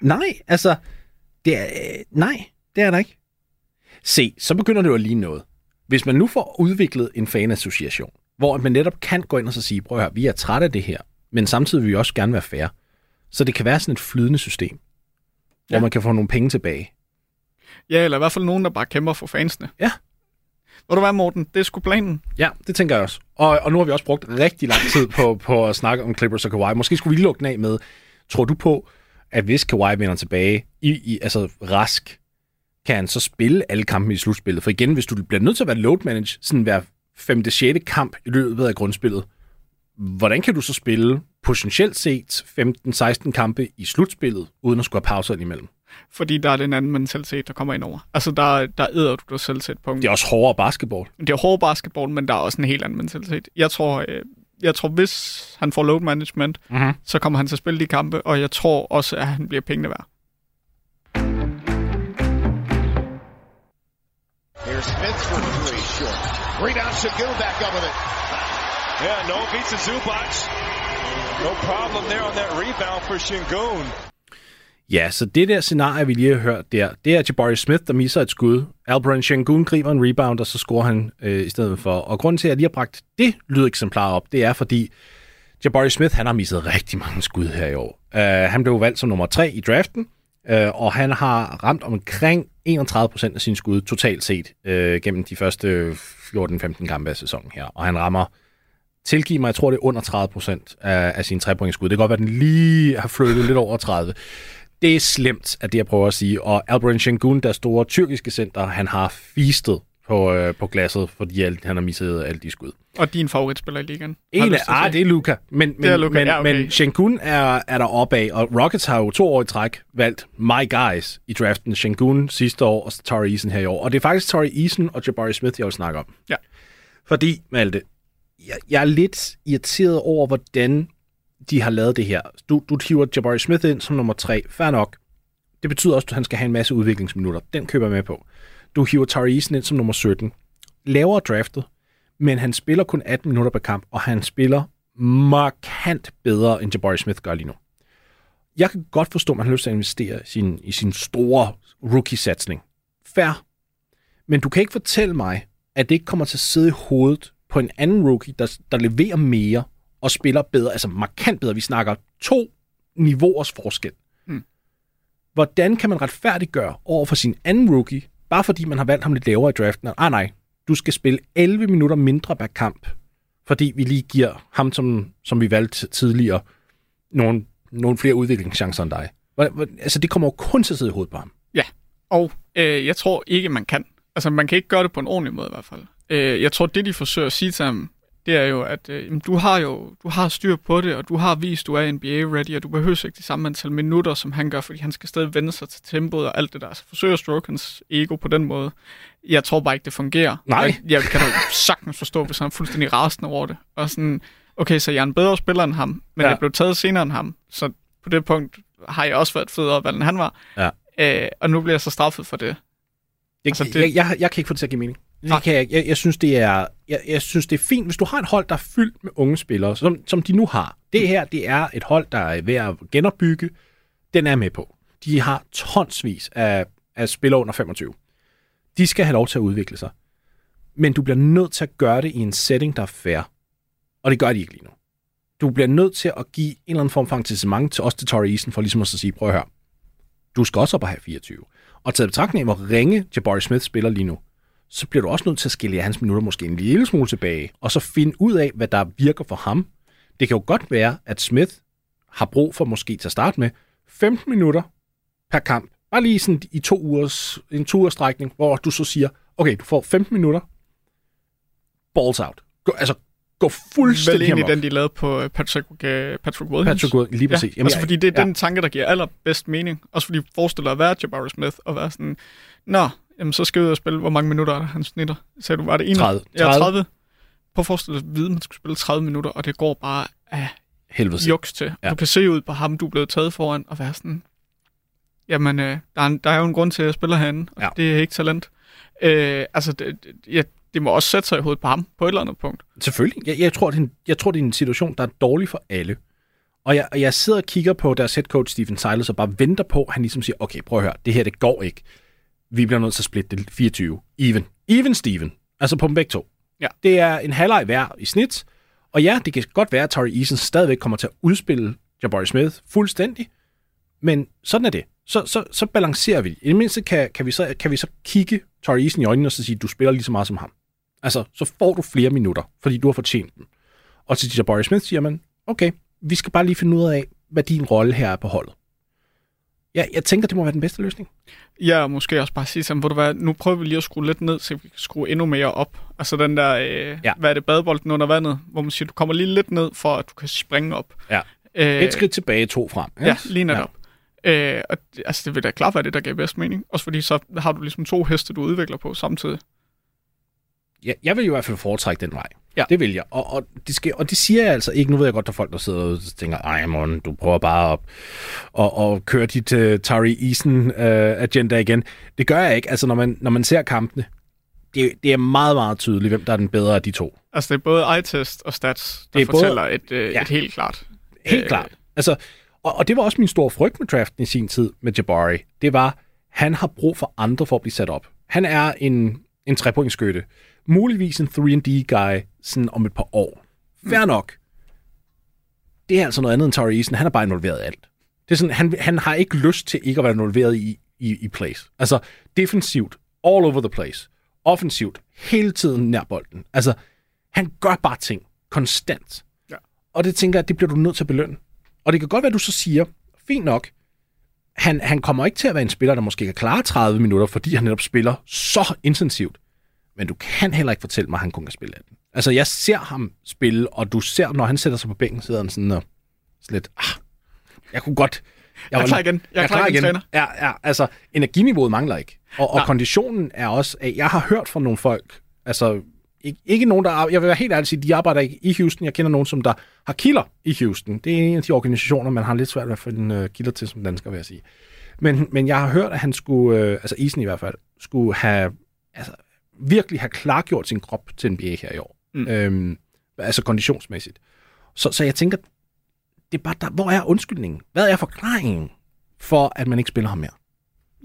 nej, altså, det er, øh, nej, det er der ikke. Se, så begynder det jo at ligne noget. Hvis man nu får udviklet en fanassociation, hvor man netop kan gå ind og så sige, prøv at høre, vi er trætte af det her, men samtidig vil vi også gerne være fair. Så det kan være sådan et flydende system, ja. hvor man kan få nogle penge tilbage. Ja, eller i hvert fald nogen, der bare kæmper for fansene. Ja. Ved du hvad, Morten? Det er sgu planen. Ja, det tænker jeg også. Og, og nu har vi også brugt rigtig lang tid på, på at snakke om Clippers og Kawhi. Måske skulle vi lukke den af med, tror du på, at hvis Kawhi vender tilbage, i, i, altså rask, kan han så spille alle kampe i slutspillet? For igen, hvis du bliver nødt til at være load manage, sådan være 5. 6. kamp i løbet af grundspillet, hvordan kan du så spille potentielt set 15-16 kampe i slutspillet, uden at skulle have pauser imellem? Fordi der er den anden mentalitet, der kommer ind over. Altså, der, der æder du dig selv til et punkt. Det er også hårdere basketball. Det er hårdere basketball, men der er også en helt anden mentalitet. Jeg tror, øh, jeg tror hvis han får load management, mm-hmm. så kommer han til at spille de kampe, og jeg tror også, at han bliver pengene værd. Here's Smith for three short. Rebound Shagun back up with it. Yeah, no beats Zubac. No problem there on that rebound for Shingun. Ja, så det der scenarie, vi lige har hørt der, det er Jabari Smith, der misser et skud. Alperin Shengun griber en rebound, og så scorer han øh, i stedet for. Og grunden til, at jeg lige har bragt det lydeksemplar op, det er, fordi Jabari Smith, han har misset rigtig mange skud her i år. Uh, han blev valgt som nummer 3 i draften, Øh, og han har ramt omkring 31 procent af sine skud totalt set øh, gennem de første 14-15 kampe af sæsonen her. Og han rammer tilgiv mig, jeg tror det er under 30 procent af, af sine trepointskud. Det kan godt være, at den lige har flyttet lidt over 30 det er slemt, at det jeg prøver at sige. Og Albert Şengün, der store tyrkiske center, han har fistet på, øh, på glasset, fordi han har misset alle de skud. Og din favoritspiller i ligaen? En af, ah, det er Luka. Men, men, det er Luka. Men, ja, okay. men Şengün er, er der opad, og Rockets har jo to år i træk valgt my guys i draften. Şengün sidste år, og Torrey Eason her i år. Og det er faktisk Torrey Eason og Jabari Smith, jeg vil snakke om. Ja. Fordi, Malte, jeg, jeg er lidt irriteret over, hvordan de har lavet det her. Du, du hiver Jabari Smith ind som nummer tre. Fair nok. Det betyder også, at han skal have en masse udviklingsminutter. Den køber jeg med på. Du hiver Eason ind som nummer 17. Lavere draftet, men han spiller kun 18 minutter per kamp, og han spiller markant bedre, end Jabari Smith gør lige nu. Jeg kan godt forstå, at man har lyst til at investere i sin, i sin store rookie-satsning. Fair. Men du kan ikke fortælle mig, at det ikke kommer til at sidde i hovedet på en anden rookie, der, der leverer mere, og spiller bedre, altså markant bedre. Vi snakker to niveauers forskel. Hmm. Hvordan kan man retfærdiggøre over for sin anden rookie, bare fordi man har valgt ham lidt lavere i draften? Ah nej, du skal spille 11 minutter mindre per kamp, fordi vi lige giver ham, som, som vi valgte tidligere, nogle, nogle flere udviklingschancer end dig. Altså, det kommer jo kun til at sidde i hovedet på ham. Ja, og øh, jeg tror ikke, man kan. Altså, man kan ikke gøre det på en ordentlig måde i hvert fald. Øh, jeg tror, det de forsøger at sige til ham, det er jo, at øh, du har jo du har styr på det, og du har vist, du er NBA-ready, og du behøver ikke det samme antal minutter, som han gør, fordi han skal stadig vende sig til tempoet og alt det der. Så altså, forsøger stroke hans ego på den måde. Jeg tror bare ikke, det fungerer. Nej. Jeg, jeg kan da sagtens forstå, hvis han er fuldstændig rasende over det. Og sådan, okay, så jeg er en bedre spiller end ham, men ja. jeg blev taget senere end ham, så på det punkt har jeg også været federe valg, end han var. Ja. Øh, og nu bliver jeg så straffet for det. Jeg, altså, det... Jeg, jeg, jeg kan ikke få det til at give mening. Det kan jeg, jeg, jeg, synes, det er, jeg, jeg synes, det er fint, hvis du har et hold, der er fyldt med unge spillere, som, som de nu har. Det her, det er et hold, der er ved at genopbygge. Den er med på. De har tonsvis af, af spillere under 25. De skal have lov til at udvikle sig. Men du bliver nødt til at gøre det i en setting, der er fair. Og det gør de ikke lige nu. Du bliver nødt til at give en eller anden form for engagement til os til Torrey Eason, for ligesom at sige, prøv at høre, du skal også op og have 24. Og taget betragtning af, hvor ringe Jabari Smith spiller lige nu, så bliver du også nødt til at skille hans minutter måske en lille smule tilbage, og så finde ud af, hvad der virker for ham. Det kan jo godt være, at Smith har brug for måske til at starte med 15 minutter per kamp. Bare lige sådan i to ugers, en to ugers strækning, hvor du så siger, okay, du får 15 minutter, balls out. Gå, altså, gå Vel fuldstændig egentlig amok. den, de lavede på øh, Patrick, øh, Patrick Williams. Patrick Wood, lige præcis. Ja, altså fordi det er ja. den tanke, der giver allerbedst mening. Også fordi forestiller at være Jabari Smith og være sådan, Nå, jamen så skal vi ud og spille, hvor mange minutter er der, han snitter? Sagde du, var det 30. 30. Ja, 30. Prøv at forestille dig at vide, at man skulle spille 30 minutter, og det går bare af Helvede. juks til. Ja. Du kan se ud på ham, du er blevet taget foran, og være sådan, jamen, øh, der, er, en- der er jo en grund til, at jeg spiller herinde, og Ja. det er ikke talent. Øh, altså, det, det- ja, det må også sætte sig i hovedet på ham, på et eller andet punkt. Selvfølgelig. Jeg, jeg, tror, det er en, jeg tror, det er en situation, der er dårlig for alle. Og jeg, og jeg sidder og kigger på deres head coach, Stephen Silas, og bare venter på, at han ligesom siger, okay, prøv at høre, det her, det går ikke. Vi bliver nødt til at splitte det 24. Even. Even Steven. Altså på dem begge to. Ja. Det er en halvleg hver i snit. Og ja, det kan godt være, at Torrey Eason stadigvæk kommer til at udspille Jabari Smith fuldstændig. Men sådan er det. Så, så, så balancerer vi. I det mindste kan, kan, vi så, kan vi så kigge Torrey Eason i øjnene og så sige, du spiller lige så meget som ham. Altså, så får du flere minutter, fordi du har fortjent dem. Og til Jabari Smith siger man, okay, vi skal bare lige finde ud af, hvad din rolle her er på holdet. Ja, jeg tænker, det må være den bedste løsning. Ja, og måske også bare sige sådan, hvor du hvad, nu prøver vi lige at skrue lidt ned, så vi kan skrue endnu mere op. Altså den der, øh, Ja. hvad er det, badebolden under vandet, hvor man siger, du kommer lige lidt ned, for at du kan springe op. Ja. Øh, Et skridt tilbage, to frem. Ja, lige netop. Ja. Øh, og altså, det vil da klart være det, der giver bedst mening. Også fordi så har du ligesom to heste, du udvikler på samtidig. Ja, jeg vil jo i hvert fald foretrække den vej. Ja. Det vil jeg. Og, og, det skal, og det siger jeg altså ikke. Nu ved jeg godt, der er folk, der sidder og tænker, ej, morgen, du prøver bare at og, og køre dit uh, Tari Eason-agenda igen. Det gør jeg ikke. Altså, når man, når man ser kampene, det, det er meget, meget tydeligt, hvem der er den bedre af de to. Altså det er både eye-test og stats, der Det er både- fortæller et, øh, Ja. et helt klart. Helt Øh, klart. Altså, og, og det var også min store frygt med draften i sin tid med Jabari. Det var, han har brug for andre for at blive sat op. Han er en, en trepointskytte. Muligvis en 3D-guy sådan om et par år. Fair nok. Det er altså noget andet end Tari Eason. Han er bare involveret i alt. Det er sådan, han, han har ikke lyst til ikke at være involveret i, i, i plays. Altså, defensivt, all over the place. Offensivt, hele tiden nær bolden. Altså, han gør bare ting konstant. Ja. Og det tænker jeg, det bliver du nødt til at belønne. Og det kan godt være, at du så siger, fint nok, han, han kommer ikke til at være en spiller, der måske kan klare 30 minutter, fordi han netop spiller så intensivt. Men du kan heller ikke fortælle mig, at han kun kan spille 18. Altså, jeg ser ham spille, og du ser, når han sætter sig på bænken, sidder han sådan og lidt, ah, jeg kunne godt... Jeg er var- klar igen. Jeg er klar igen, træner. Ja, ja, altså, energiniveauet mangler ikke. Og, og Nej. konditionen er også, at jeg har hørt fra nogle folk, altså, ikke, ikke nogen, der, jeg vil være helt ærlig sige, de arbejder ikke i Houston. Jeg kender nogen, som der har kilder i Houston. Det er en af de organisationer, man har lidt svært ved at finde uh, kilder til som dansker, vil jeg sige. Men, men jeg har hørt, at han skulle, øh, altså isen i hvert fald, skulle have, altså, virkelig have klargjort sin krop til NBA her i år. Mm. Øhm, altså konditionsmæssigt. Så, så jeg tænker, det er bare der, hvor er undskyldningen? Hvad er forklaringen for, at man ikke spiller ham mere?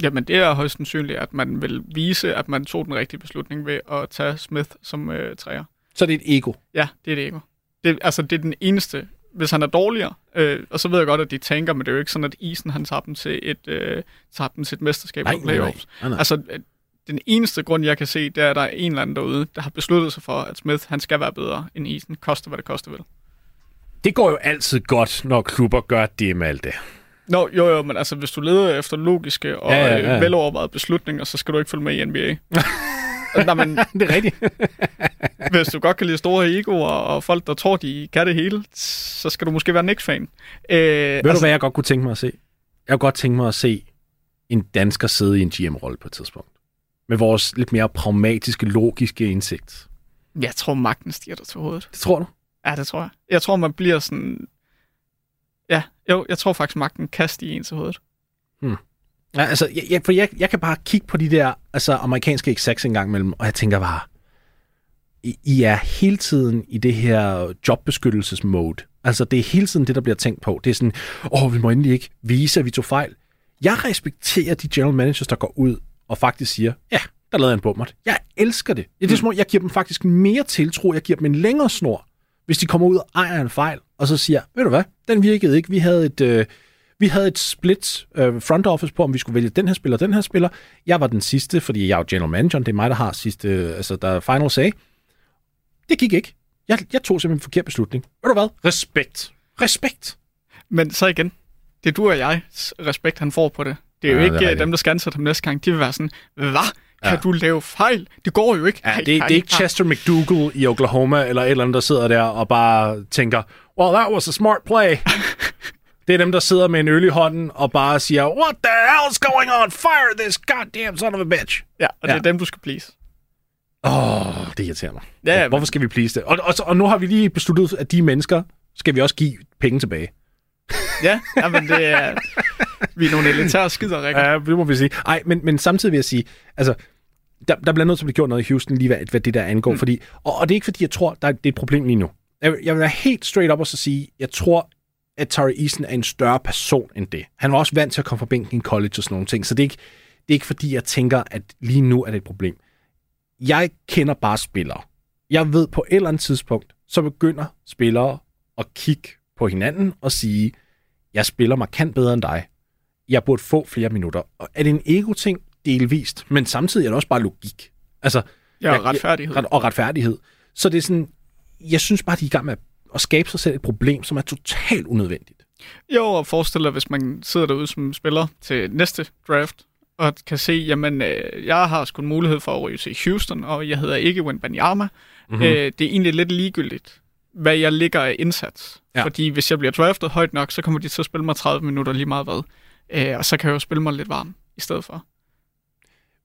Jamen det er højst sandsynligt, at man vil vise, at man tog den rigtige beslutning ved at tage Smith som øh, træer. Så det er et ego. Ja, det er det ego. Det, altså, det er den eneste. Hvis han er dårligere, øh, og så ved jeg godt, at de tænker, men det er jo ikke sådan, at isen han tager dem til et, øh, tager dem til et mesterskab Nej, og playoffs. nej, nej. Altså, den eneste grund, jeg kan se, det er, at der er en eller anden derude, der har besluttet sig for, at Smith han skal være bedre end isen. Koste, hvad det koste vil. Det går jo altid godt, når klubber gør det med alt det. Nå, jo, jo, men altså, hvis du leder efter logiske og Ja, ja, ja, ja, velovervejede beslutninger, så skal du ikke følge med i NBA. <laughs> Nej, men det er rigtigt. <laughs> hvis du godt kan lide store egoer og folk, der tror, de kan det hele, så skal du måske være Knicks-fan. Øh, Ved du, hvad jeg godt kunne tænke mig at se? Jeg kunne godt tænke mig at se en dansker sidde i en GM-rolle på et tidspunkt. Med vores lidt mere pragmatiske, logiske indsigt. Jeg tror, magten stiger dig til hovedet. Det tror du? Ja, det tror jeg. Jeg tror, man bliver sådan... Ja, jo, jeg tror faktisk, magten kan stige en til hovedet. Ja, altså, jeg, jeg, for jeg, jeg kan bare kigge på de der altså, amerikanske execs en gang imellem, og jeg tænker bare, I, I er hele tiden i det her jobbeskyttelsesmode. Altså, det er hele tiden det, der bliver tænkt på. Det er sådan, åh, vi må endelig ikke vise, at vi tog fejl. Jeg respekterer de general managers, der går ud og faktisk siger, ja, der lavede jeg en bummert. Jeg elsker det. Det er mm. som om, jeg giver dem faktisk mere tiltro. Jeg giver dem en længere snor, hvis de kommer ud og ejer en fejl, og så siger, ved du hvad, den virkede ikke. Vi havde et, øh, vi havde et split øh, front office på, om vi skulle vælge den her spiller den her spiller. Jeg var den sidste, fordi jeg er jo general manager. Det er mig, der har sidste, øh, altså der er final say. Det gik ikke. Jeg, jeg tog simpelthen en forkert beslutning. Ved du hvad? Respekt. Respekt. Men så igen, det er du og jeg respekt, han får på det. Det er jo Ja, ikke det øh, dem, der skal ansætte ham næste gang. De vil være sådan, hvad? Kan Ja. du lave fejl? Det går jo ikke. Ja, det, det er ikke. Chester McDougall i Oklahoma, eller et eller andet, der sidder der og bare tænker, well, that was a smart play. <laughs> det er dem, der sidder med en øl i hånden og bare siger, what the hell's going on? Fire this goddamn son of a bitch. Ja, og det Ja. er dem, du skal please. Åh, oh, det irriterer mig. Ja, ja, Hvorfor skal vi please det? Og, og, og nu har vi lige besluttet, at de mennesker skal vi også give penge tilbage. Ja, men det er... Vi er nogle elitære skider, Rikke. Ja, det må vi sige. Ej, men, men samtidig vil jeg sige, altså, der, der bliver nødt til at blive gjort noget i Houston, lige hvad, hvad det der angår. Mm. Fordi, og, og det er ikke fordi, jeg tror, der er, det er et problem lige nu. Jeg, vil- jeg vil være helt straight up og så sige, jeg tror, at Tari Eason er en større person end det. Han var også vant til at komme fra bænken i college og sådan nogle ting, så det er ikke, det er ikke fordi, jeg tænker, at lige nu er det et problem. Jeg kender bare spillere. Jeg ved på et eller andet tidspunkt, så begynder spillere at kigge på hinanden og sige, jeg spiller markant bedre end dig. Jeg burde få flere minutter. Og er det en ego-ting? Delvist. Men samtidig er det også bare logik. Altså, Ja, jeg- og retfærdighed. ret- og retfærdighed. Så det er sådan, jeg synes bare, de er i gang med at skabe sig selv et problem, som er totalt unødvendigt. Jo, og forestil dig, hvis man sidder derude som spiller til næste draft, og kan se, jamen, øh, jeg har sgu en mulighed for at ryge til Houston, og jeg hedder ikke Wenbanyama. Mhm. Mm-hmm. Øh, det er egentlig lidt ligegyldigt, hvad jeg ligger af indsats. Ja. Fordi hvis jeg bliver draftet højt nok, så kommer de til at spille mig 30 minutter lige meget hvad. Øh, og så kan jeg jo spille mig lidt varm i stedet for.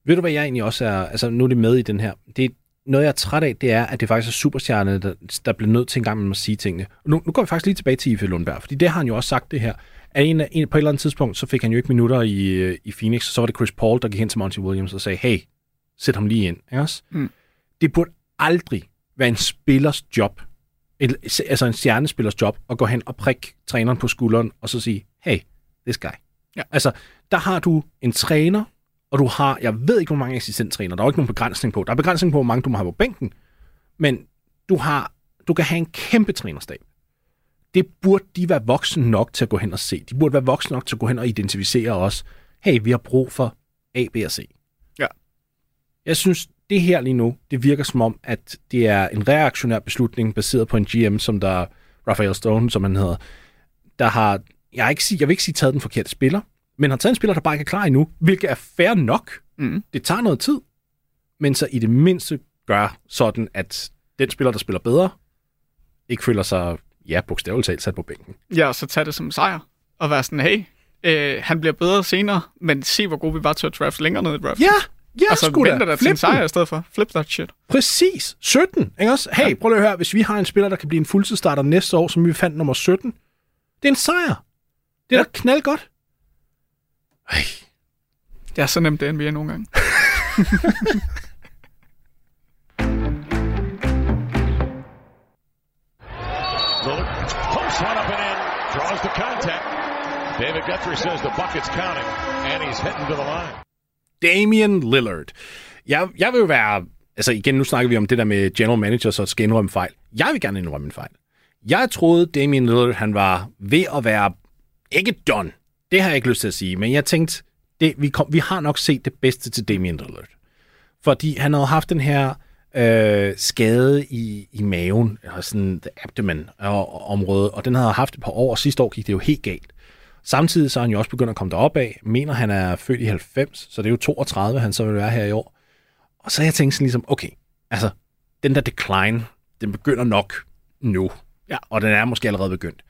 Ved du, hvad jeg egentlig også er... Altså, nu er det med i den her. Det er, noget, jeg er træt af, det er, at det faktisk er superstjerne, der, der bliver nødt til en gang med at sige tingene. Og Nu, nu går vi faktisk lige tilbage til Ife Lundberg, fordi det har han jo også sagt det her. At en, en, på et eller andet tidspunkt, så fik han jo ikke minutter i, øh, i Phoenix, så var det Chris Paul, der gik hen til Monty Williams og sagde, hey, sæt ham lige ind. Ikke også? Mm. Det burde aldrig være en spillers job, et, altså en stjernespillers job, at gå hen og prikke træneren på skulderen og så sige, hey, this guy. Ja. Altså, der har du en træner, og du har, jeg ved ikke, hvor mange assistenttræner, der er jo ikke nogen begrænsning på. Der er begrænsning på, hvor mange du må have på bænken, men du, har, du kan have en kæmpe trænerstab. Det burde de være voksne nok til at gå hen og se. De burde være voksne nok til at gå hen og identificere os. Hey, vi har brug for A, B og C. Ja. Jeg synes, det her lige nu, det virker som om, at det er en reaktionær beslutning, baseret på en GM, som der Rafael Stone, som han hedder, der har, jeg, ikke sige, jeg vil ikke sige taget den forkerte spiller, men har taget en spiller, der bare ikke er klar endnu, hvilket er fair nok. Mm. Det tager noget tid, men så i det mindste gør sådan, at den spiller, der spiller bedre, ikke føler sig, ja, bogstaveligt talt sat på bænken. Ja, og så tage det som sejr. Og være sådan, hey, øh, han bliver bedre senere, men se, hvor gode vi var til at draft længere ned i draft. Ja, ja, altså, sgu da. der til Flip en sejr i stedet for. Flip that shit. Præcis. 17, ikke også? Hey, prøv lige at høre, hvis vi har en spiller, der kan blive en fuldtidsstarter næste år, som vi fandt nummer 17, det er en sejr. Det er ja. da knaldgodt. Ej. Det er så nemt, det er NBA nogle gange. <laughs> One up and in, draws the contact. David Guthrie says the bucket's counting, and he's heading to the line. Damian Lillard. Jeg, jeg vil jo være... Altså igen, nu snakker vi om det der med general managers og skal indrømme fejl. Jeg vil gerne indrømme en fejl. Jeg troede, Damian Lillard, han var ved at være... Ikke done. Det har jeg ikke lyst til at sige, men jeg tænkte, det, vi, kom, vi har nok set det bedste til Damian Lillard. Fordi han havde haft den her øh, skade i, i maven, eller sådan the abdomen og, område, og den havde haft et par år, og sidste år gik det jo helt galt. Samtidig så er han jo også begyndt at komme derop af. Mener, han er født i 90, så det er jo 32, han så vil være her i år. Og så har jeg tænkt sådan ligesom, okay, altså, den der decline, den begynder nok nu. Ja. Og den er måske allerede begyndt.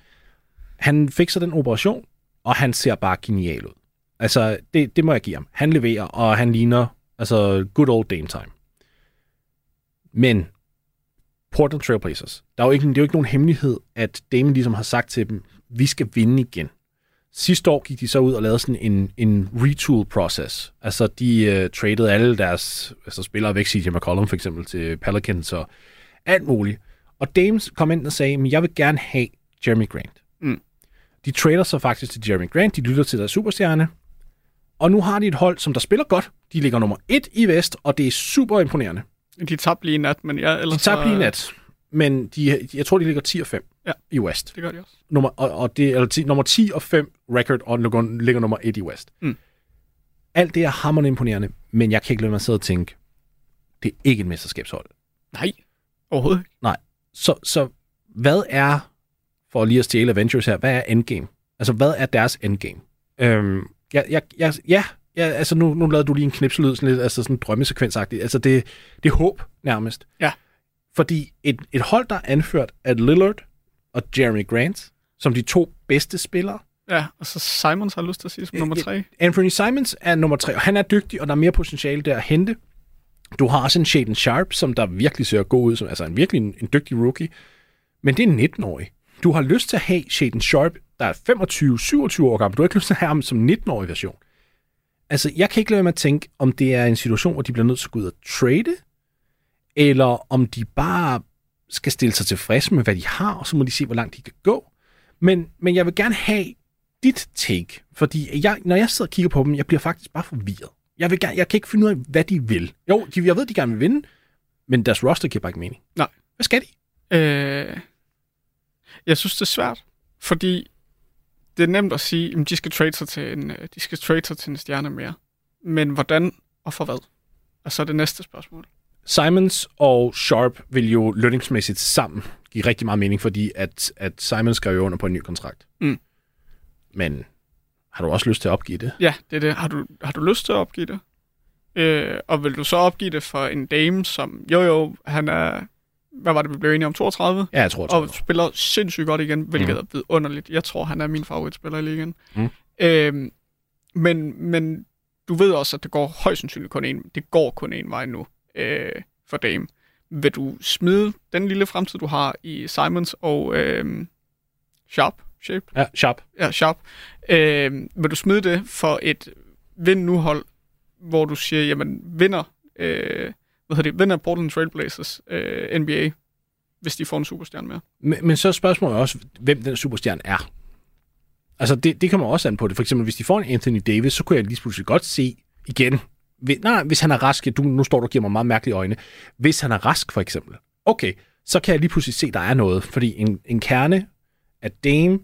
Han fik så den operation, og han ser bare genial ud. Altså, det, det må jeg give ham. Han leverer, og han ligner, altså, good old Dame time. Men, Portland Trailblazers, der er jo ikke, det er jo ikke nogen hemmelighed, at Dame ligesom har sagt til dem, vi skal vinde igen. Sidste år gik de så ud og lavede sådan en, en retool-process. Altså, de uh, traded alle deres altså, spillere væk, CJ McCollum for eksempel, til Pelicans og alt muligt. Og Dames kom ind og sagde, at jeg vil gerne have Jeremy Grant. Mm. De trader så faktisk til Jeremy Grant, de lytter til deres superstjerne, og nu har de et hold, som der spiller godt. De ligger nummer et i Vest, og det er super imponerende. De tabte lige nat, men ja, ellers De tabte lige nat, men de, jeg tror, de ligger 10 og 5 Ja. i West. Det gør de også. Nummer, og, og det, eller 10, nummer 10 og 5 record, og ligger, ligger nummer 1 i West. Mm. Alt det er hammerende imponerende, men jeg kan ikke lade mig sidde og tænke, det er ikke et mesterskabshold. Nej, overhovedet ikke. Så, så hvad er, for lige at stjæle Avengers her, hvad er endgame? Altså, hvad er deres endgame? Øhm, jeg, jeg, jeg, ja, ja, altså nu, nu lavede du lige en knipselyd, sådan lidt, altså sådan drømmesekvensagtigt. Altså, det, det er håb, nærmest. Ja. Fordi et, et hold, der er anført af Lillard og Jeremy Grant, som de to bedste spillere, Ja, og så Simons har lyst til at sige som nummer tre. Anthony Simons er nummer tre, og han er dygtig, og der er mere potentiale der at hente. Du har også en Shaden Sharp, som der virkelig ser god ud, som altså en virkelig en, en dygtig rookie. Men det er en 19-årig. Du har lyst til at have Shaden Sharp, der er 25-27 år gammel. Du har ikke lyst til at have ham som 19-årig version. Altså, jeg kan ikke lade være med at tænke, om det er en situation, hvor de bliver nødt til at gå ud og trade, eller om de bare skal stille sig tilfreds med, hvad de har, og så må de se, hvor langt de kan gå. Men, men jeg vil gerne have dit take, fordi jeg, når jeg sidder og kigger på dem, jeg bliver faktisk bare forvirret. Jeg, vil gerne, jeg kan ikke finde ud af, hvad de vil. Jo, de, jeg ved, de gerne vil vinde, men deres roster giver bare ikke mening. Nej. Hvad skal de? Øh, jeg synes, det er svært, fordi det er nemt at sige, at de skal trade sig til en, øh, de skal trade sig til en stjerne mere. Men hvordan og for hvad? Og så er det næste spørgsmål. Simons og Sharp vil jo lønningsmæssigt sammen give rigtig meget mening, fordi at, at Simons skrev jo under på en ny kontrakt. Mm. Men har du også lyst til at opgive det? Ja, det er det. Har du, har du lyst til at opgive det? Øh, og vil du så opgive det for en dame, som jo jo, han er, hvad var det, vi blev enige om, 32? Ja, jeg tror, og det. spiller sindssygt godt igen, hvilket mm. er vidunderligt. Jeg tror, han er min favoritspiller i ligaen. Mm. Øhm, men, men du ved også, at det går højst sandsynligt kun en, det går kun en vej nu øh, for Dame. Vil du smide den lille fremtid, du har i Simons og øh, Sharp, Shape, Ja, Sharp. ja, Sharp, øh, vil du smide det for et vind nu hold, hvor du siger, jamen vinder, øh, hvad hedder det, vinder Portland Trailblazers øh, NBA, hvis de får en superstjerne mere? Men, men så er spørgsmålet også, hvem den superstjerne er. Altså, det, det kommer også an på det. For eksempel, hvis de får en Anthony Davis, så kunne jeg lige pludselig godt se igen. Nej, hvis han er rask, du, nu står du og giver mig meget mærkelige øjne. Hvis han er rask, for eksempel, okay, så kan jeg lige pludselig se, der er noget. Fordi en, en kerne af Dame,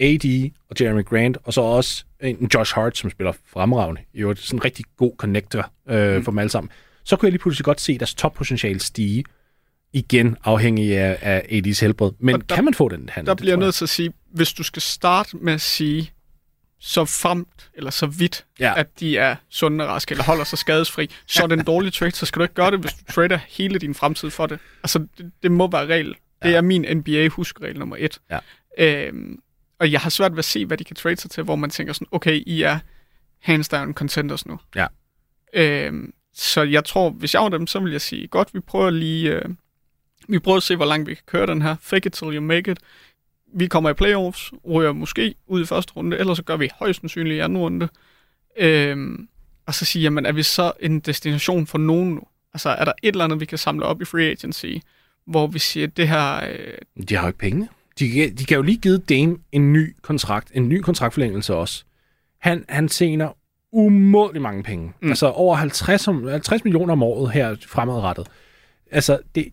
AD og Jeremy Grant, og så også en Josh Hart, som spiller fremragende. Øvrigt sådan en rigtig god connector øh, mm. for dem alle sammen. Så kunne jeg lige pludselig godt se deres toppotentiale stige igen afhængig af, af AD's helbred. Men Og der- kan man få den handel? Der bliver jeg. nødt til at sige, hvis du skal starte med at sige, så fremt eller så vidt, Ja. at de er sunde og raske, eller holder sig skadesfri, så er det en dårlig trade, så skal du ikke gøre det, hvis du trader hele din fremtid for det. Altså, det, det må være regel. Det Ja. er min NBA-huskregel nummer et. Ja. Øhm, og jeg har svært ved at se, hvad de kan trade sig til, hvor man tænker sådan, okay, I er hands down contenders nu. Ja. Øhm, så jeg tror, hvis jeg var dem, så vil jeg sige, godt, vi prøver lige, øh, vi prøver at se, hvor langt vi kan køre den her. Fake it till you make it. Vi kommer i playoffs, ryger måske ud i første runde, eller så gør vi højst sandsynligt i anden runde. Øhm, og så sige, jamen er vi så en destination for nogen nu? Altså er der et eller andet, vi kan samle op i free agency, hvor vi siger, det her... Øh, De har jo ikke penge. De, kan- de kan jo lige give Dame en ny kontrakt, en ny kontraktforlængelse også. Han, han tjener umådelig mange penge. Mm. Altså over 50, om, 50 millioner om året her fremadrettet. Altså, det,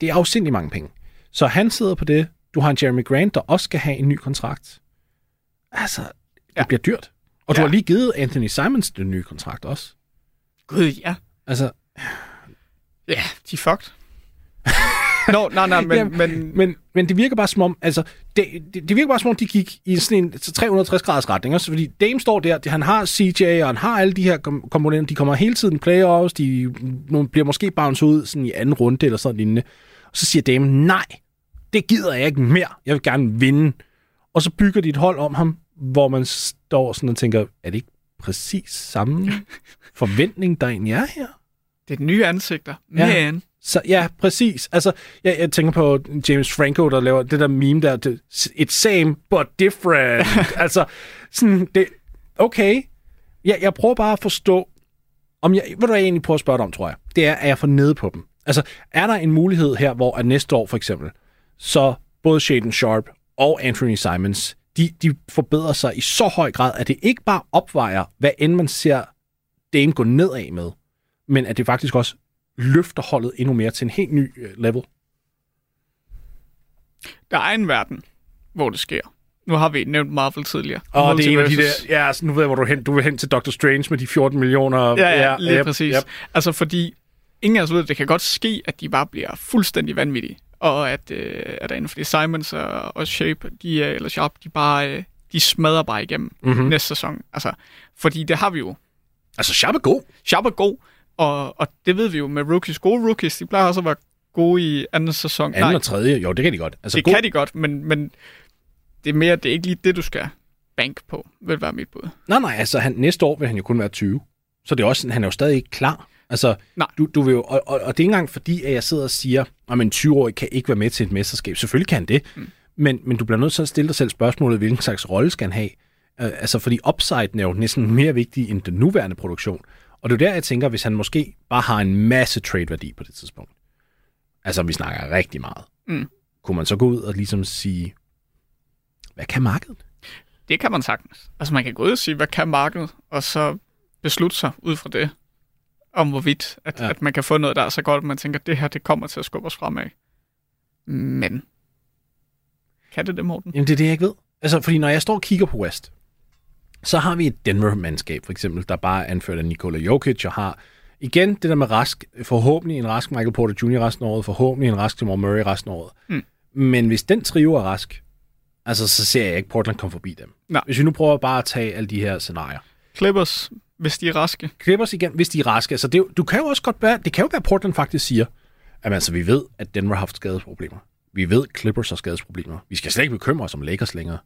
det er afsindelig mange penge. Så han sidder på det. Du har en Jeremy Grant, der også skal have en ny kontrakt. Altså, det ja. Bliver dyrt. Og du Ja. har lige givet Anthony Simons den nye kontrakt også. Gud, ja. Altså, Ja, de er fucked. Nå, nej, nej, men, <laughs> Jamen, men, Men, men det virker bare som om, altså, det, det, det virker bare som om, de gik i sådan en så 360 graders retning. Også fordi Dame står der, det- han har CJ, og han har alle de her kom- komponenter, de kommer hele tiden playoffs, de bliver måske bounce ud sådan i anden runde eller sådan lignende. Og så siger Dame, nej, det gider jeg ikke mere, jeg vil gerne vinde. Og så bygger de et hold om ham, hvor man står sådan og tænker, er det ikke præcis samme <laughs> forventning, der egentlig er her? det er nye ansigter. Ja. Men, Så ja, præcis. Altså, jeg, jeg tænker på James Franco, der laver det der meme der, det, it's same, but different. <laughs> altså, sådan, det, okay. Jeg, jeg prøver bare at forstå, om jeg, hvad du jeg egentlig prøver at spørge dig om, tror jeg, det er, at jeg får nede på dem. Altså, er der en mulighed her, hvor at næste år for eksempel, så både Shaden Sharp og Anthony Simons, de, de forbedrer sig i så høj grad, at det ikke bare opvejer, hvad end man ser Dame gå nedad med, men at det faktisk også løfter holdet endnu mere til en helt ny øh, level. Der er en verden, hvor det sker. Nu har vi nævnt Marvel tidligere. Og det er en af de der, ja, altså, nu ved jeg, hvor du er hen. Du vil hen til Doctor Strange med de 14 millioner. Ja, ja, lige yep, præcis. yep. Altså fordi, ingen af os ved, at det kan godt ske, at de bare bliver fuldstændig vanvittige. Og at, øh, at der inden for det Simons og, og Shape, de, er- eller Sharp, de bare øh, de smadrer bare igennem Mhm. mm-hmm. næste sæson. Altså, fordi det har vi jo. Altså, Sharp er god. Sharp er god, og, og det ved vi jo med rookies. Gode rookies, de plejer også at være gode i anden sæson. Anden og tredje, jo, det kan de godt. Altså, det god. kan de godt, men, men det er mere, det er ikke lige det, du skal bank på, vil være mit bud. Nej, nej, altså han, næste år vil han jo kun være 20. Så det er også, han er jo stadig ikke klar. Altså, Nej. Du, du vil jo, og, og, og, det er ikke engang fordi, at jeg sidder og siger, at en 20-årig kan ikke være med til et mesterskab. Selvfølgelig kan han det. Mm. Men, men du bliver nødt til at stille dig selv spørgsmålet, hvilken slags rolle skal han have? Uh, altså, fordi upsiden er jo næsten mere vigtig end den nuværende produktion. Og det er der, jeg tænker, hvis han måske bare har en masse trade-værdi på det tidspunkt. Altså, vi snakker rigtig meget. Mm. Kunne man så gå ud og ligesom sige, hvad kan markedet? Det kan man sagtens. Altså man kan gå ud og sige, hvad kan markedet, og så beslutte sig ud fra det, om hvorvidt, at, Ja. at man kan få noget, der er så godt, at man tænker, at det her, det kommer til at skubbe os fremad. Men, kan det det, Morten? Jamen, det er det, jeg ikke ved. Altså, fordi når jeg står og kigger på West, så har vi et Denver-mandskab, for eksempel, der bare er anført af Nikola Jokic, og har igen det der med rask, forhåbentlig en rask Michael Porter Jr. resten af året, forhåbentlig en rask Jamal Murray resten af året. Mm. Men hvis den trio er rask, altså, så ser jeg ikke Portland komme forbi dem. Nej. Hvis vi nu prøver bare at tage alle de her scenarier. Clippers, hvis de er raske. Clippers igen, hvis de er raske. Altså, det, jo- du kan jo også godt være, det kan jo være, Portland faktisk siger, at altså, vi ved, at Denver har haft skadesproblemer. Vi ved, at Clippers har skadesproblemer. Vi skal slet ikke bekymre os om Lakers længere.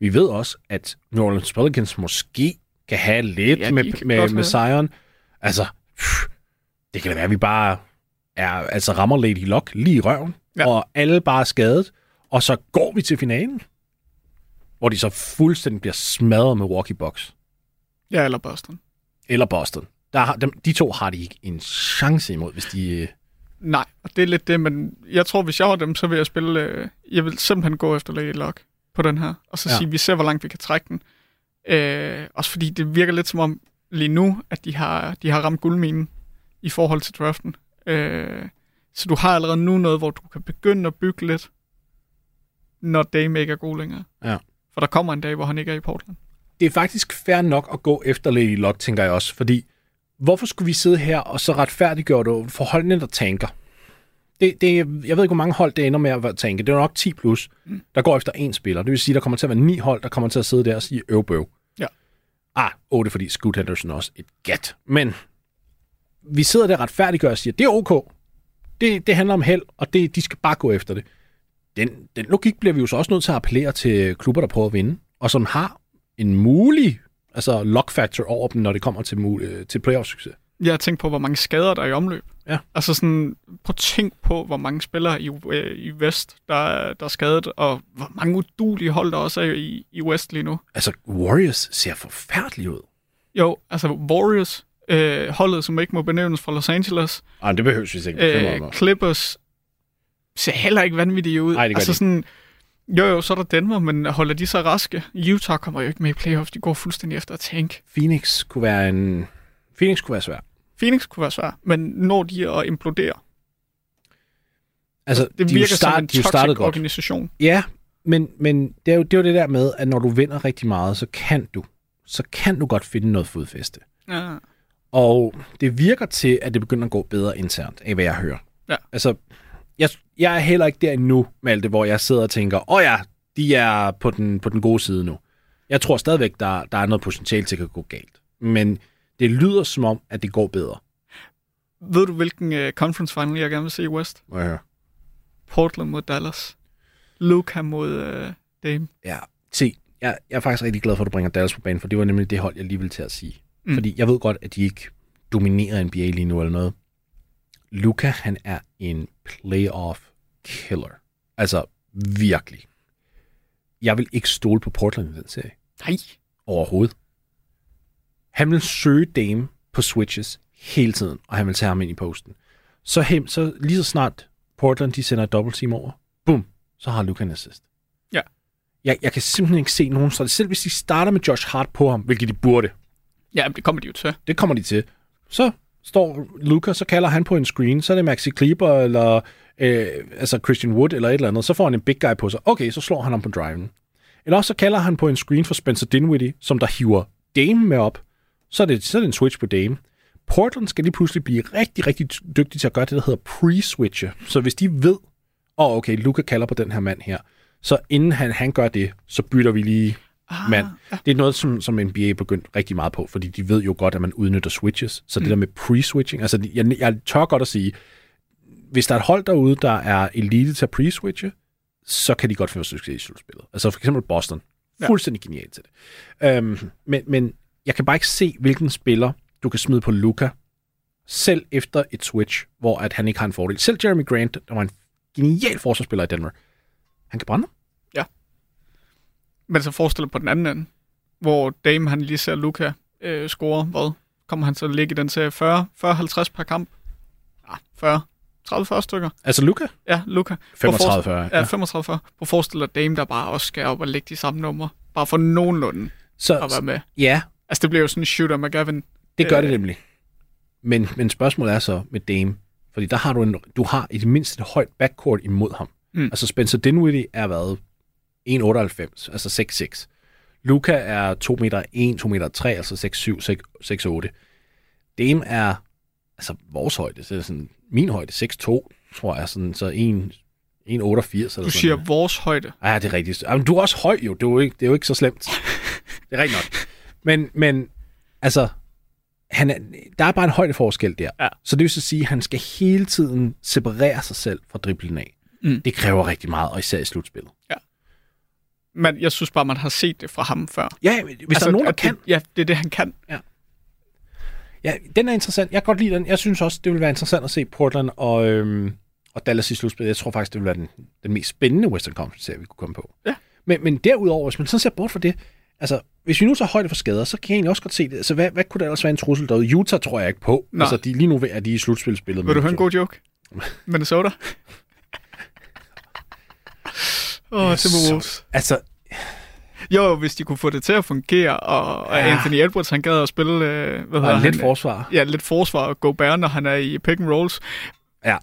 Vi ved også, at New Orleans Pelicans måske kan have lidt Ja, med, med, med. Zion. Altså, pff, det kan da være, at vi bare er, altså rammer Lady Luck lige i røven, Ja. og alle bare er skadet, og så går vi til finalen, hvor de så fuldstændig bliver smadret med Milwaukee Bucks Ja, eller Boston. Eller Boston. Der har, dem, de to har de ikke en chance imod, hvis de... øh, Nej, og det er lidt det, men jeg tror, hvis jeg var dem, så vil jeg spille... Øh, jeg vil simpelthen gå efter Lady Luck på den her, og så ja. sige, vi ser, hvor langt vi kan trække den. Øh, også fordi det virker lidt som om lige nu, at de har, de har ramt guldminen i forhold til draften. Øh, så du har allerede nu noget, hvor du kan begynde at bygge lidt, når Dame ikke er god længere. Ja. For der kommer en dag, hvor han ikke er i Portland. Det er faktisk fair nok at gå efter Lady Luck, tænker jeg også, fordi hvorfor skulle vi sidde her og så retfærdiggøre det for holdene, der tanker? Det, det, jeg ved ikke, hvor mange hold det ender med at tænke. Det er nok 10 plus, der går efter en spiller. Det vil sige, der kommer til at være ni hold, der kommer til at sidde der og sige øvbøv. Ja. Ah, 8, fordi Scoot Henderson er også et gat. Men vi sidder der retfærdiggør og siger, det er ok. Det, det handler om held, og det, de skal bare gå efter det. Den, den logik bliver vi jo så også nødt til at appellere til klubber, der prøver at vinde, og som har en mulig altså lock factor over dem, når det kommer til, øh, til playoff-succes. Jeg har tænkt på, hvor mange skader der er i omløb. Ja. Altså sådan, prøv at tænk på, hvor mange spillere i, øh, i Vest, der, er- der er skadet, og hvor mange udulige hold, der også er i, i West lige nu. Altså, Warriors ser forfærdeligt ud. Jo, altså Warriors, øh, holdet, som ikke må benævnes fra Los Angeles, Ej, det behøves vi ikke øh. Clippers, ser heller ikke vanvittige ud. Nej, det gør altså de sådan, jo, jo, så er der Denver, men holder de så raske? Utah kommer jo ikke med i playoffs, de går fuldstændig efter at tank. Phoenix kunne være en... Phoenix kunne være svær. Phoenix kunne være svært, men når de at implodere, Altså, det de virker er start, som en de toxic startet godt. organisation. Ja, men, men det, er jo, det er jo det der med, at når du vinder rigtig meget, så kan du, så kan du godt finde noget fodfæste. Ja. Og det virker til, at det begynder at gå bedre internt, af hvad jeg hører. Ja. Altså, jeg, jeg er heller ikke der endnu, Malte, hvor jeg sidder og tænker, åh oh ja, de er på den, på den gode side nu. Jeg tror stadigvæk, der, der er noget potentiale til at gå galt. Men det lyder som om, at det går bedre. Ved du, hvilken uh, conference final jeg gerne vil se i West? Må jeg høre. Portland mod Dallas. Luka mod uh, Dame. Ja, se, jeg, jeg er faktisk rigtig glad for, at du bringer Dallas på banen, for det var nemlig det hold, jeg lige ville til at sige. Mm. Fordi jeg ved godt, at de ikke dominerer NBA lige nu eller noget. Luca, han er en playoff killer. Altså, virkelig. Jeg vil ikke stole på Portland i den serie. Nej. Overhovedet. Han vil søge Dame på switches hele tiden, og han vil tage ham ind i posten. Så, hem, så lige så snart Portland de sender et double team over, bum, så har Luca en assist. Ja. Jeg, jeg kan simpelthen ikke se nogen strategi. Selv hvis de starter med Josh Hart på ham, hvilket de burde, Ja, det kommer de jo til. det kommer de til. Så står Luca, så kalder han på en screen, så er det Maxi Kleber eller øh, altså Christian Wood eller et eller andet, så får han en big guy på sig. Okay, så slår han ham på driven. Eller også så kalder han på en screen for Spencer Dinwiddie, som der hiver Dame med op. Så er det, så er det en switch på Dame. Portland skal lige pludselig blive rigtig, rigtig dygtig til at gøre det, der hedder pre-switche. Så hvis de ved, åh oh, okay, Luca kalder på den her mand her, så inden han, han gør det, så bytter vi lige Ah, mand. Det er noget, som, som NBA er begyndt rigtig meget på, fordi de ved jo godt, at man udnytter switches. Så mm. det der med pre-switching, altså jeg, jeg tør godt at sige, hvis der er et hold derude, der er elite til at pre-switche, så kan de godt få succes i slutspillet. Altså for eksempel Boston. Ja. Fuldstændig genialt til det. Um, men, men jeg kan bare ikke se, hvilken spiller du kan smide på Luca, selv efter et switch, hvor at han ikke har en fordel. Selv Jeremy Grant, der var en genial forsvarsspiller i Denver, han kan brænde. Men så forestil dig på den anden ende, hvor Dame han lige ser Luca øh, score, hvad? Kommer han så ligge i den serie 40, 40-50 per kamp? Ja, 40. 30-40 stykker. Altså Luca? Ja, Luca. 35-40. Ja, 35 40 På forestil dig Dame, der bare også skal op og lægge de samme numre. Bare for nogenlunde Så, at være med. ja, Altså, det bliver jo sådan en shooter McGavin. Det gør Øh. det nemlig. Men, men spørgsmålet er så med Dame, fordi der har du, en, du har i det mindste et højt backcourt imod ham. Mm. Altså Spencer Dinwiddie er været 1,98, altså 6,6. Luca er 2 meter 1, 2 meter 3, altså 6,7, 6,8. Dame er, altså vores højde, så er sådan, min højde, 6,2, tror jeg, sådan, så 1, 1,88 eller Du sådan siger noget. vores højde. Ja, det er rigtigt. Jamen, du er også høj jo, det er jo ikke, det er jo ikke så slemt. det er rigtigt nok. Men, men altså, han er, der er bare en højdeforskel der. Ja. Så det vil så sige, at han skal hele tiden separere sig selv fra driblen af. Mm. Det kræver rigtig meget, og især i slutspillet. Men jeg synes bare, man har set det fra ham før. Ja, hvis altså, der er nogen, der kan. Det, ja, det er det, han kan. Ja, den er interessant. Jeg kan godt lide den. Jeg synes også, det vil være interessant at se Portland og, øhm, og Dallas i slutspillet. Jeg tror faktisk, det vil være den, den mest spændende Western Conference-serie, vi kunne komme på. Ja. Men, men derudover, hvis man så ser bort fra det, altså, hvis vi nu tager højde for skader, så kan jeg egentlig også godt se det. Altså, hvad, hvad kunne der ellers være en trussel derude? Utah tror jeg ikke på. Nej. Altså, de, lige nu er de i slutspilspillet. Vil du høre en god joke? <laughs> Minnesota? Åh, oh, Timberwolves. Altså, Jo, hvis de kunne få det til at fungere, og, og Ja. Anthony Edwards, han gad at spille, øh, hvad og han? lidt forsvar. Ja, lidt forsvar og go bare, når han er i pick and rolls. Ja.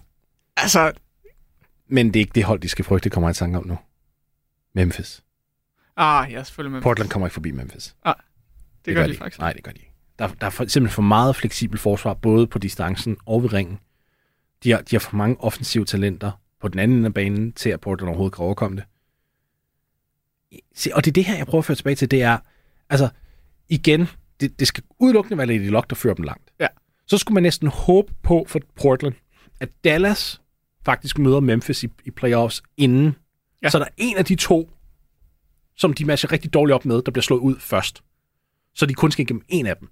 Altså, Men det er ikke det hold, de skal frygte, kommer jeg i tanke om nu. Memphis. ah, ja, selvfølgelig. Men Portland kommer ikke forbi Memphis. det, gør de faktisk. Nej, det gør de ikke. Der, der er for, simpelthen for meget fleksibel forsvar, både på distancen og ved ringen. De har, de har for mange offensive talenter på den anden ende af banen, til at Portland overhovedet kan overkomme det. Og det er det her, jeg prøver at føre tilbage til, det er, altså, igen, det, det skal udelukkende være Lady Luck, der fører dem langt. Ja. Så skulle man næsten håbe på for Portland, at Dallas faktisk møder Memphis i, i playoffs inden. Ja. Så der er en af de to, som de matcher rigtig dårligt op med, der bliver slået ud først. Så de kun skal igennem en af dem.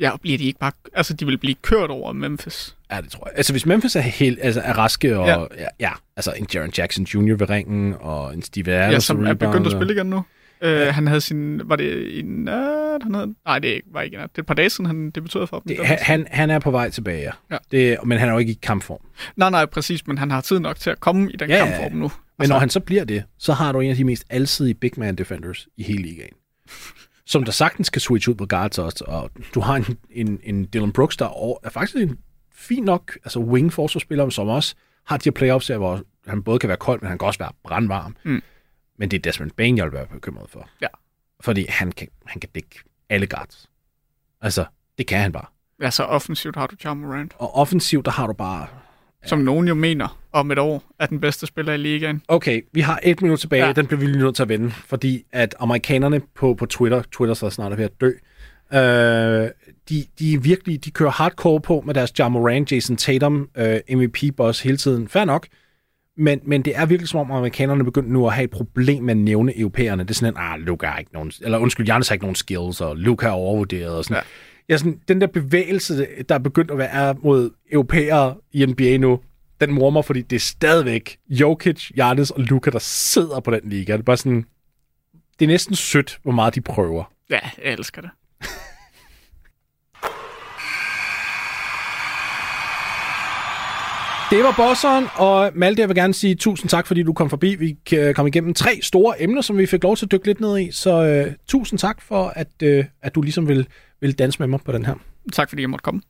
Ja, og bliver de ikke bare... Altså, de vil blive kørt over Memphis. Ja, det tror jeg. Altså, hvis Memphis er, helt, altså, er raske, og Ja. ja. Ja, altså en Jaron Jackson Jr. ved ringen, og en Steve Adams Ja, som er begyndt at spille igen nu. Øh, han havde sin... Var det en nat, han havde? Nej, det er ikke- var ikke en nat. Det er et par dage siden, han debuterede for dem. Det, han, han, han er på vej tilbage, ja. Ja. Det, men han er jo ikke i kampform. Nej, nej, præcis, men han har tid nok til at komme i den Ja, kampform nu. Men når han så bliver det, så har du en af de mest alsidige big man defenders i hele ligaen. Som der sagtens kan switch ud på guards også. Og du har en, en, en Dylan Brooks, der er, er faktisk en fin nok altså wing forsvarsspiller, som også har de her playoffs her, hvor han både kan være kold, men han kan også være brandvarm. Mm. Men det er Desmond Bain, jeg vil være bekymret for. Ja. Fordi han kan, han kan dække alle guards. Altså, det kan han bare. Ja, så offensivt har du John Morant, Og offensivt, der har du bare... som nogen jo mener om et år er den bedste spiller i ligaen. Okay, vi har et minut tilbage. Ja. Den bliver vi lige nødt til at vende, fordi at amerikanerne på, på Twitter, Twitter så snart er ved at dø, øh, de, de er virkelig, de kører hardcore på med deres Ja Morant, Jason Tatum, øh, MVP-boss hele tiden. Fair nok. Men, men det er virkelig som om amerikanerne begynder nu at have et problem med at nævne europæerne. Det er sådan en, ah, Luka har ikke nogen, eller undskyld, Giannis har ikke nogen skills, og Luka er overvurderet, og sådan. ja, sådan, den der bevægelse, der er begyndt at være mod europæere i NBA nu, den mormer, fordi det er stadigvæk Jokic, Giannis og Luka, der sidder på den liga. Det er bare sådan, det er næsten sødt, hvor meget de prøver. Ja, jeg elsker det. Det var bosseren, og Malte, jeg vil gerne sige tusind tak, fordi du kom forbi. Vi kom igennem tre store emner, som vi fik lov til at dykke lidt ned i, så uh, tusind tak for, at, uh, at du ligesom vil, vil danse med mig på den her. Tak fordi jeg måtte komme.